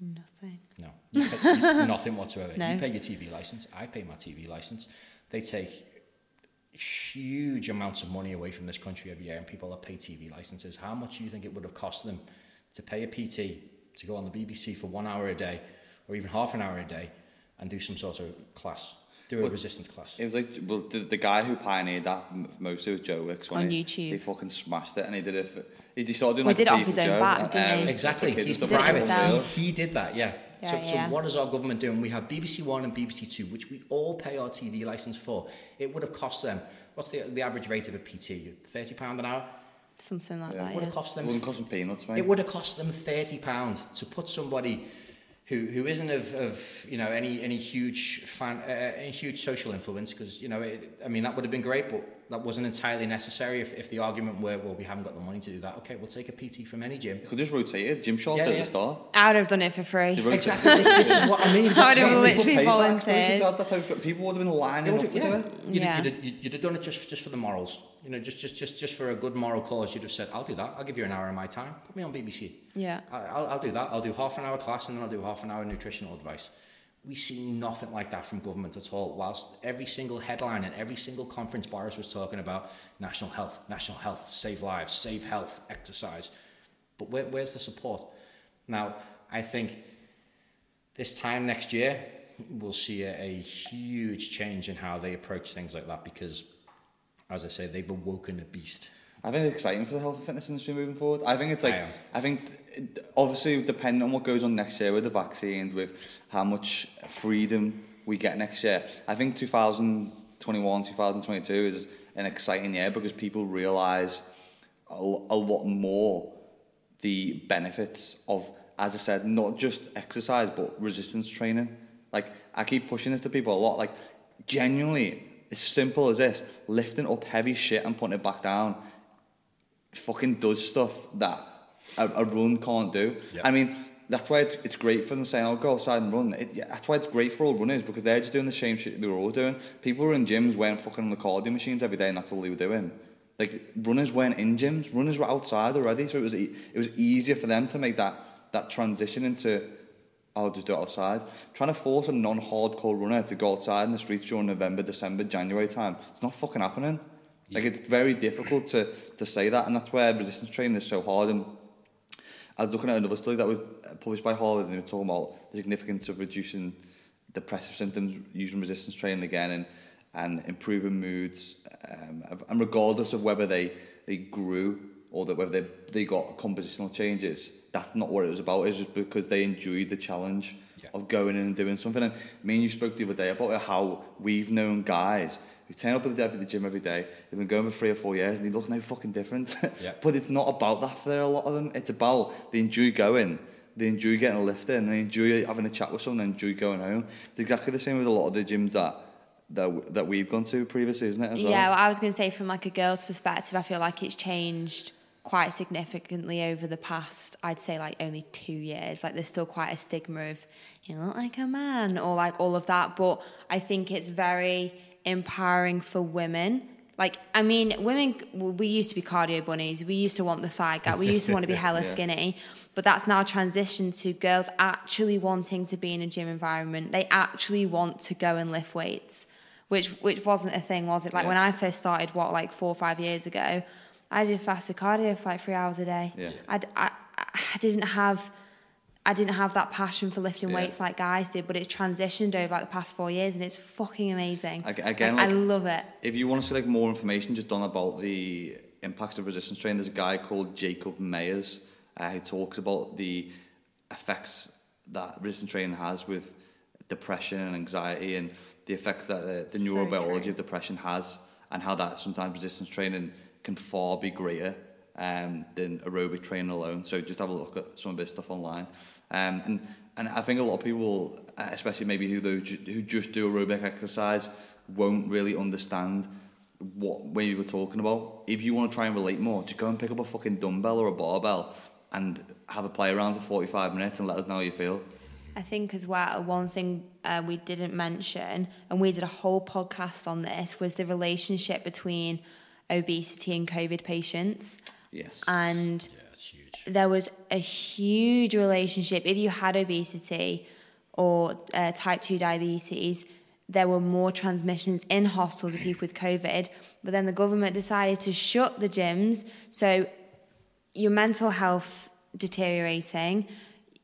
Nothing. No, you pay, you, nothing whatsoever. No. You pay your TV license. I pay my TV license. They take huge amounts of money away from this country every year, and people that pay TV licenses. How much do you think it would have cost them to pay a PT to go on the BBC for one hour a day, or even half an hour a day, and do some sort of class? do a well, resistance class. It was like well, the, the guy who pioneered that most was Joe Wicks on he, YouTube. He fucking smashed it, and he did it. For, he started doing well, like he did it off his own Joe, back, didn't um, he? Exactly. He's private. He, he did that. Yeah. Yeah, so, yeah. so what is our government doing? We have BBC One and BBC Two, which we all pay our TV license for. It would have cost them. What's the the average rate of a PT? Thirty pound an hour. Something like yeah. that. It would have cost them. It wouldn't cost them peanuts, mate. It would have cost them thirty pound to put somebody who who isn't of, of you know any any huge fan uh, any huge social influence because you know it, I mean that would have been great but that wasn't entirely necessary if, if the argument were well we haven't got the money to do that okay we'll take a PT from any gym you could just rotate it gym short yeah, at yeah. the start I would have done it for free exactly this is what I mean I would have literally volunteered people would have been lining up yeah. You'd, yeah. You'd, you'd, you'd, have done it just just for the morals You know, just just just just for a good moral cause, you'd have said, "I'll do that. I'll give you an hour of my time. Put me on BBC. Yeah. I- I'll, I'll do that. I'll do half an hour class and then I'll do half an hour nutritional advice." We see nothing like that from government at all. Whilst every single headline and every single conference Boris was talking about national health, national health, save lives, save health, exercise. But where, where's the support? Now, I think this time next year, we'll see a, a huge change in how they approach things like that because, as I say, they've awoken a beast. I think it's exciting for the health and fitness industry moving forward. I think it's like, I. I, think obviously depending on what goes on next year with the vaccines, with how much freedom we get next year, I think 2021, 2022 is an exciting year because people realise a, a lot more the benefits of, as I said, not just exercise but resistance training. Like I keep pushing this to people a lot. Like genuinely, as simple as this: lifting up heavy shit and putting it back down fucking does stuff that a, a run can't do. Yeah. I mean, that's why it's, it's great for them saying, "I'll go outside and run." It, yeah, that's why it's great for all runners because they're just doing the same shit they were all doing. People were in gyms wearing fucking on the cardio machines every day, and that's all they were doing. Like runners weren't in gyms; runners were outside already, so it was e- it was easier for them to make that that transition into. I'll just do it outside. Trying to force a non-hardcore runner to go outside in the streets during November, December, January time, it's not fucking happening. Like it's very difficult to, to say that, and that's where resistance training is so hard. And I was looking at another study that was published by Harvard, and they were talking about the significance of reducing depressive symptoms using resistance training again, and and improving moods, um, and regardless of whether they they grew or that whether they they got compositional changes, that's not what it was about. It's just because they enjoyed the challenge Yeah. of going in and doing something. And me and you spoke the other day about how we've known guys who turn up at the, the gym every day. They've been going for three or four years and they look no fucking different. Yeah. but it's not about that for a lot of them. It's about they enjoy going, they enjoy getting a lift in, they enjoy having a chat with someone, they enjoy going home. It's exactly the same with a lot of the gyms that that, that we've gone to previously, isn't it? As well? Yeah, well, I was going to say from like a girl's perspective, I feel like it's changed quite significantly over the past, I'd say like only two years. Like there's still quite a stigma of you look like a man or like all of that, but I think it's very empowering for women. Like, I mean, women, we used to be cardio bunnies. We used to want the thigh gap. We used to want to be hella Yeah. skinny. But that's now transitioned to girls actually wanting to be in a gym environment. They actually want to go and lift weights which which wasn't a thing, was it? Like Yeah. when I first started, what like four or five years ago, I did fasted cardio for like three hours a day. Yeah. I'd, I I didn't have I didn't have that passion for lifting Yeah. weights like guys did, but it's transitioned over like the past four years, and it's fucking amazing. Again, Like, I love it. If you want to see like more information just on about the impacts of resistance training, there's a guy called Jacob Mayers uh, who talks about the effects that resistance training has with depression and anxiety and the effects that the, the neurobiology true. of depression has and how that sometimes resistance training can far be greater um, than aerobic training alone. So just have a look at some of this stuff online. Um, and, and I think a lot of people, uh, especially maybe who, do, who just do aerobic exercise, won't really understand what we were talking about. If you want to try and relate more, just go and pick up a fucking dumbbell or a barbell and have a play around for 45 minutes and let us know how you feel. I think as well, one thing uh, we didn't mention, and we did a whole podcast on this, was the relationship between obesity and COVID patients. Yes. And Yeah, it's huge. there was a huge relationship. If you had obesity or uh, type 2 diabetes, there were more transmissions in hospitals of people with COVID. But then the government decided to shut the gyms. So your mental health's deteriorating,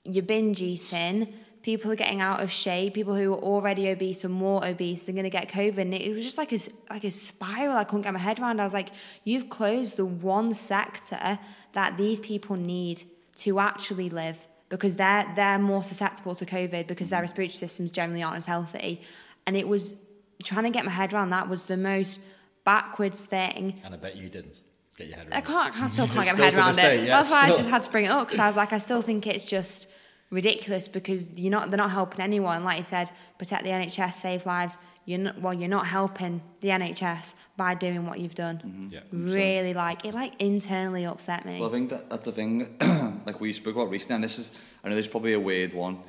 you're binge eating, people are getting out of shape, people who are already obese or more obese they're going to get COVID. And it was just like a, like a spiral I couldn't get my head around. I was like, you've closed the one sector that these people need to actually live because they're, they're more susceptible to COVID because their respiratory systems generally aren't as healthy. And it was trying to get my head around that was the most backwards thing And I bet you didn't get your head around it. I can't, I still can't get my head around it. day, That's why I just had to bring it up because I was like, I still think it's just ridiculous because you're not, they're not helping anyone. Like you said, protect the NHS, save lives. You're not, well, you're not helping the NHS by doing what you've done. Mm-hmm. Yeah. Really, like it, like internally upset me. Well, I think that, that's the thing, like we spoke about recently, and this is, I know this is probably a weird one,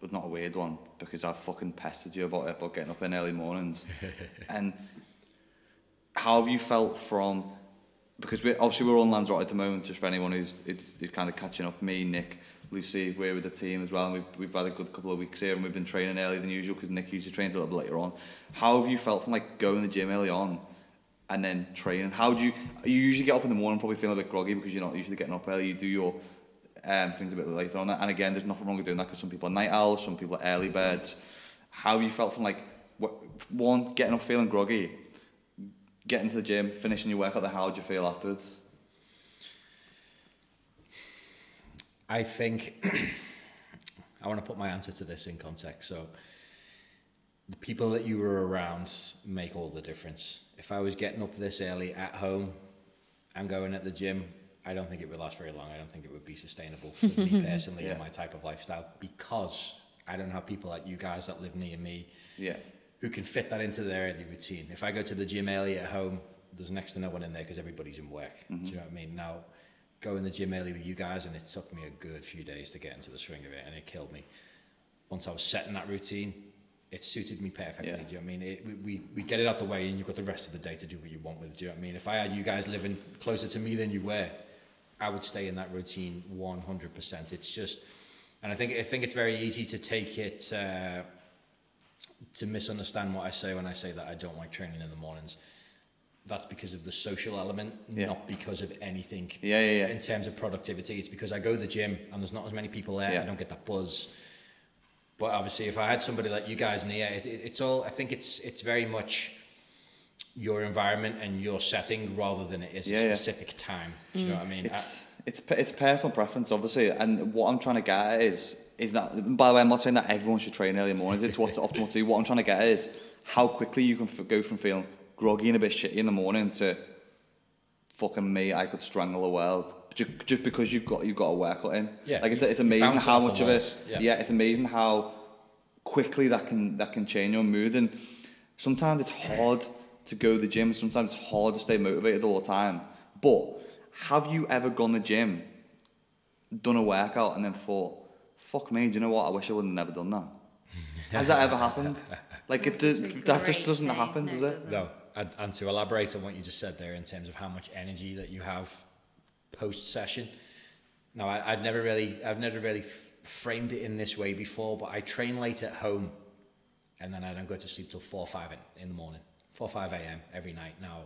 but not a weird one, because I've fucking pestered you about it, about getting up in early mornings. and how have you felt from because we obviously we're on Lands' Lanzarote at the moment. Just for anyone who's it's, it's kind of catching up, me, Nick, Lucy, we're with the team as well. And we've we've had a good couple of weeks here, and we've been training earlier than usual because Nick usually trains a little bit later on. How have you felt from like going to the gym early on? And then training. How do you? You usually get up in the morning, probably feeling a bit groggy because you're not usually getting up early. You do your um, things a bit later on. And again, there's nothing wrong with doing that because some people are night owls, some people are early birds. How have you felt from like what, one getting up feeling groggy, getting to the gym, finishing your workout? Then how do you feel afterwards? I think I want to put my answer to this in context. So, the people that you were around make all the difference. If I was getting up this early at home and going at the gym, I don't think it would last very long. I don't think it would be sustainable for me personally Yeah. and my type of lifestyle because I don't have people like you guys that live near me Yeah. who can fit that into their early routine. If I go to the gym early at home, there's next to no one in there because everybody's in work. Do mm-hmm. you know what I mean? Now, go in the gym early with you guys, and it took me a good few days to get into the swing of it, and it killed me. Once I was setting that routine, it suited me perfectly. Yeah. Do you know what I mean? It, we, we, we get it out the way, and you've got the rest of the day to do what you want with it. Do you know what I mean? If I had you guys living closer to me than you were, I would stay in that routine 100%. It's just, and I think I think it's very easy to take it. Uh, to misunderstand what I say when I say that I don't like training in the mornings. That's because of the social element, Yeah. not because of anything Yeah, yeah, yeah. in terms of productivity. It's because I go to the gym and there's not as many people there. Yeah. I don't get that buzz. But obviously, if I had somebody like you guys near, it, it, it's all. I think it's it's very much your environment and your setting rather than it is Yeah, a yeah. specific time. Do you know what I mean? It's it's it's personal preference, obviously, and what I'm trying to get at is is that. By the way, I'm not saying that everyone should train early mornings. It's what's optimal to you. What I'm trying to get at is how quickly you can f- go from feeling groggy and a bit shitty in the morning to fucking me. I could strangle the world just, just because you've got you've got a workout in. Yeah, like it's you- it's amazing how much of walls, it. yeah. yeah, it's amazing how quickly that can that can change your mood and sometimes it's hard to go to the gym sometimes it's hard to stay motivated all the time but have you ever gone to the gym done a workout and then thought fuck me do you know what I wish I would have never done that has that ever happened like it That's does, that just doesn't thing. happen No, does it it doesn't. No, and, and to elaborate on what you just said there in terms of how much energy that you have post session. Now, I, I'd never really, I've never really f- framed it in this way before, but I train late at home, and then I don't go to sleep till four or five in, in the morning, four or five a.m. every night. Now,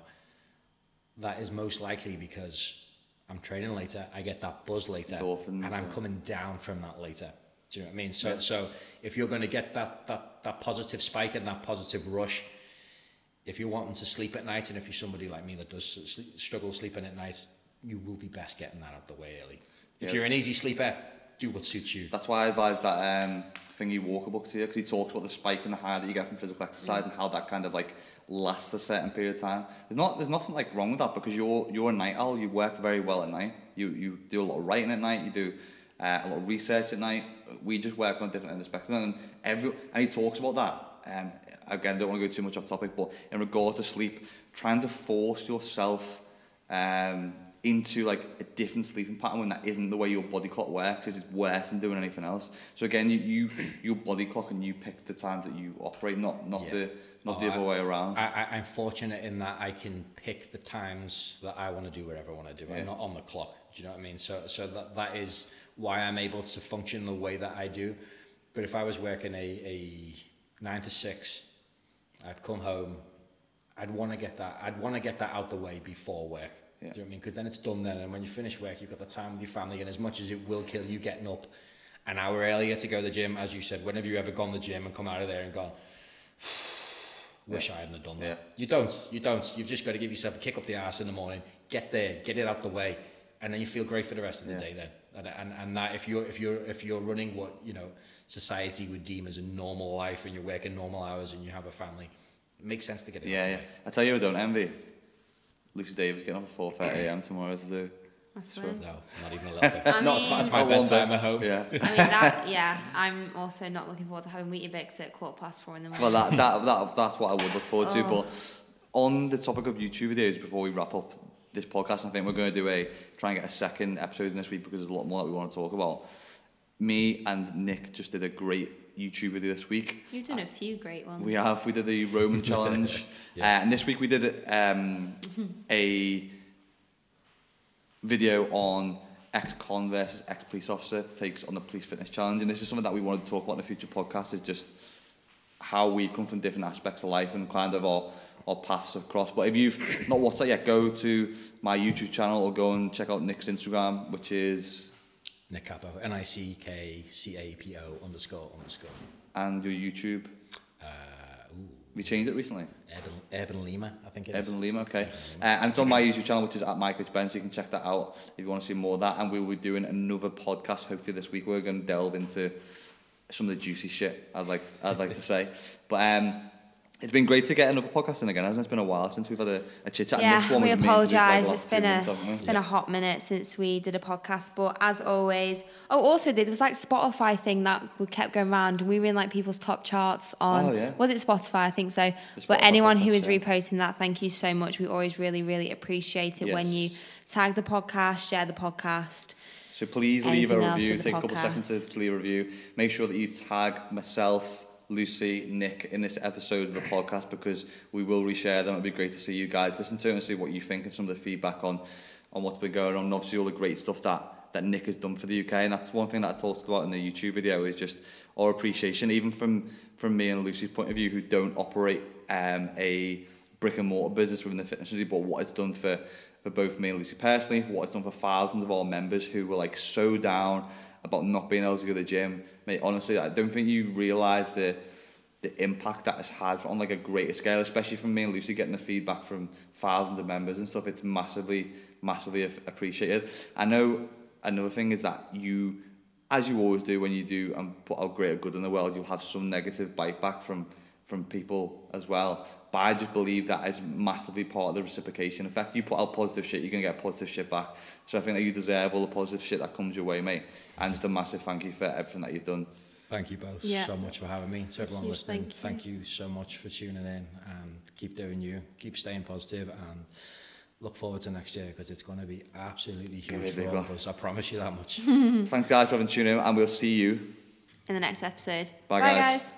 that is most likely because I'm training later. I get that buzz later, Endorphins, and I'm yeah. coming down from that later. Do you know what I mean? So, Yeah. so if you're going to get that that that positive spike and that positive rush, if you're wanting to sleep at night, and if you're somebody like me that does sleep, struggle sleeping at night, you will be best getting that out the way early. If Yeah. you're an easy sleeper, do what suits you. That's why I advise that um, thingy Walker book to you because he talks about the spike and the high that you get from physical exercise and how that kind of like lasts a certain period of time. There's not there's nothing like wrong with that because you're you're a night owl. You work very well at night. You you do a lot of writing at night. You do uh, a lot of research at night. We just work on different end of the spectrum and every and he talks about that. Um, again, don't want to go too much off topic, but in regard to sleep, trying to force yourself um, into like a different sleeping pattern when that isn't the way your body clock works is it's worse than doing anything else. So again, you, you your body clock and you pick the times that you operate, not not Yeah. the not Oh, the other I- way around. I, I'm fortunate in that I can pick the times that I want to do whatever I want to do. Yeah. I'm not on the clock. Do you know what I mean? So, so that, that is why I'm able to function the way that I do. But if I was working a, a nine to six, I'd come home. I'd want to get that. I'd want to get that out the way before work. Yeah. Do you know what I mean? Because then it's done then, and when you finish work, you've got the time with your family. And as much as it will kill you getting up an hour earlier to go to the gym, as you said, whenever you ever gone to the gym and come out of there and gone, wish I hadn't have done that. Yeah. You don't. You don't. You've just got to give yourself a kick up the ass in the morning, get there, get it out the way, and then you feel great for the rest of the Yeah. day. Then, and, and and that if you're if you're if you're running what you know society would deem as a normal life, and you're working normal hours, and you have a family, it makes sense to get it. yeah, yeah. the. I tell you, I don't envy. Lucy Davis getting up at four thirty a.m. tomorrow to do. That's Sure. No, not even a little bit. I no, it's, my- mean- it's my I won't bedtime be- at home. Yeah. I mean that. Yeah, I'm also not looking forward to having Weetabix at quarter past four in the morning. Well, that, that, that, that's what I would look forward to. Oh. But on the topic of YouTube videos, before we wrap up this podcast, I think we're going to do a try and get a second episode in this week because there's a lot more that we want to talk about. Me and Nick just did a great YouTube video this week. You've done a few great ones. We have. We did the Roman challenge, Yeah. uh, and this week we did um, a video on ex-con versus ex-police officer takes on the police fitness challenge, and this is something that we wanted to talk about in a future podcast. Is just how we come from different aspects of life and kind of our our paths across. But if you've not watched that yet, go to my YouTube channel or go and check out Nick's Instagram, which is Nick Capo, N I C K C A P O underscore underscore. and your YouTube. Uh, We changed it recently. Urban, Urban Lima, I think it is. Evan Lima, okay. Urban Uh, and it's on my YouTube channel, which is at Mike. Ben, so you can check that out if you want to see more of that. And we will be doing another podcast hopefully this week. We're going to delve into some of the juicy shit, I'd like, I'd like to say. But um, it's been great to get another podcast in again, hasn't it? It's been a while since we've had a, a chit chat. Yeah, we apologise. It's been a Months, it's been a hot minute since we did a podcast, but as always, oh, also there was like Spotify thing that we kept going around, and we were in like people's top charts on. Oh, yeah. Was it Spotify? I think so. But anyone who podcast, is yeah. reposting that, thank you so much. We always really, really appreciate it when you tag the podcast, share the podcast. So please leave a review. Take a couple of seconds to leave a review. Make sure that you tag myself, Lucy, Nick in this episode of the podcast because we will reshare them. It'd be great to see you guys listen to and see what you think and some of the feedback on on what's been going on. And obviously all the great stuff that that Nick has done for the UK. And that's one thing that I talked about in the YouTube video is just our appreciation, even from from me and Lucy's point of view, who don't operate um, a brick and mortar business within the fitness industry, but what it's done for for both me and Lucy personally, what it's done for thousands of our members who were like so down about not being able to go to the gym. Mate, honestly, I don't think you realise the the impact that has had on like a greater scale, especially from me and Lucy getting the feedback from thousands of members and stuff. It's massively, massively appreciated. I know another thing is that you, as you always do when you do and put out greater good in the world, you'll have some negative bite back from from people as well. But I just believe that is massively part of the reciprocation effect. You put out positive shit, you're gonna get positive shit back. So I think that you deserve all the positive shit that comes your way, mate. And just a massive thank you for everything that you've done. Thank you both Yeah. so much for having me. To everyone Huge listening, thank thank you. so much for tuning in and keep doing you. Keep staying positive and look forward to next year because it's going to be absolutely Gonna be huge for all of us. I promise you that much. Thanks guys for having tuned in and we'll see you In the next episode. Bye, guys. guys.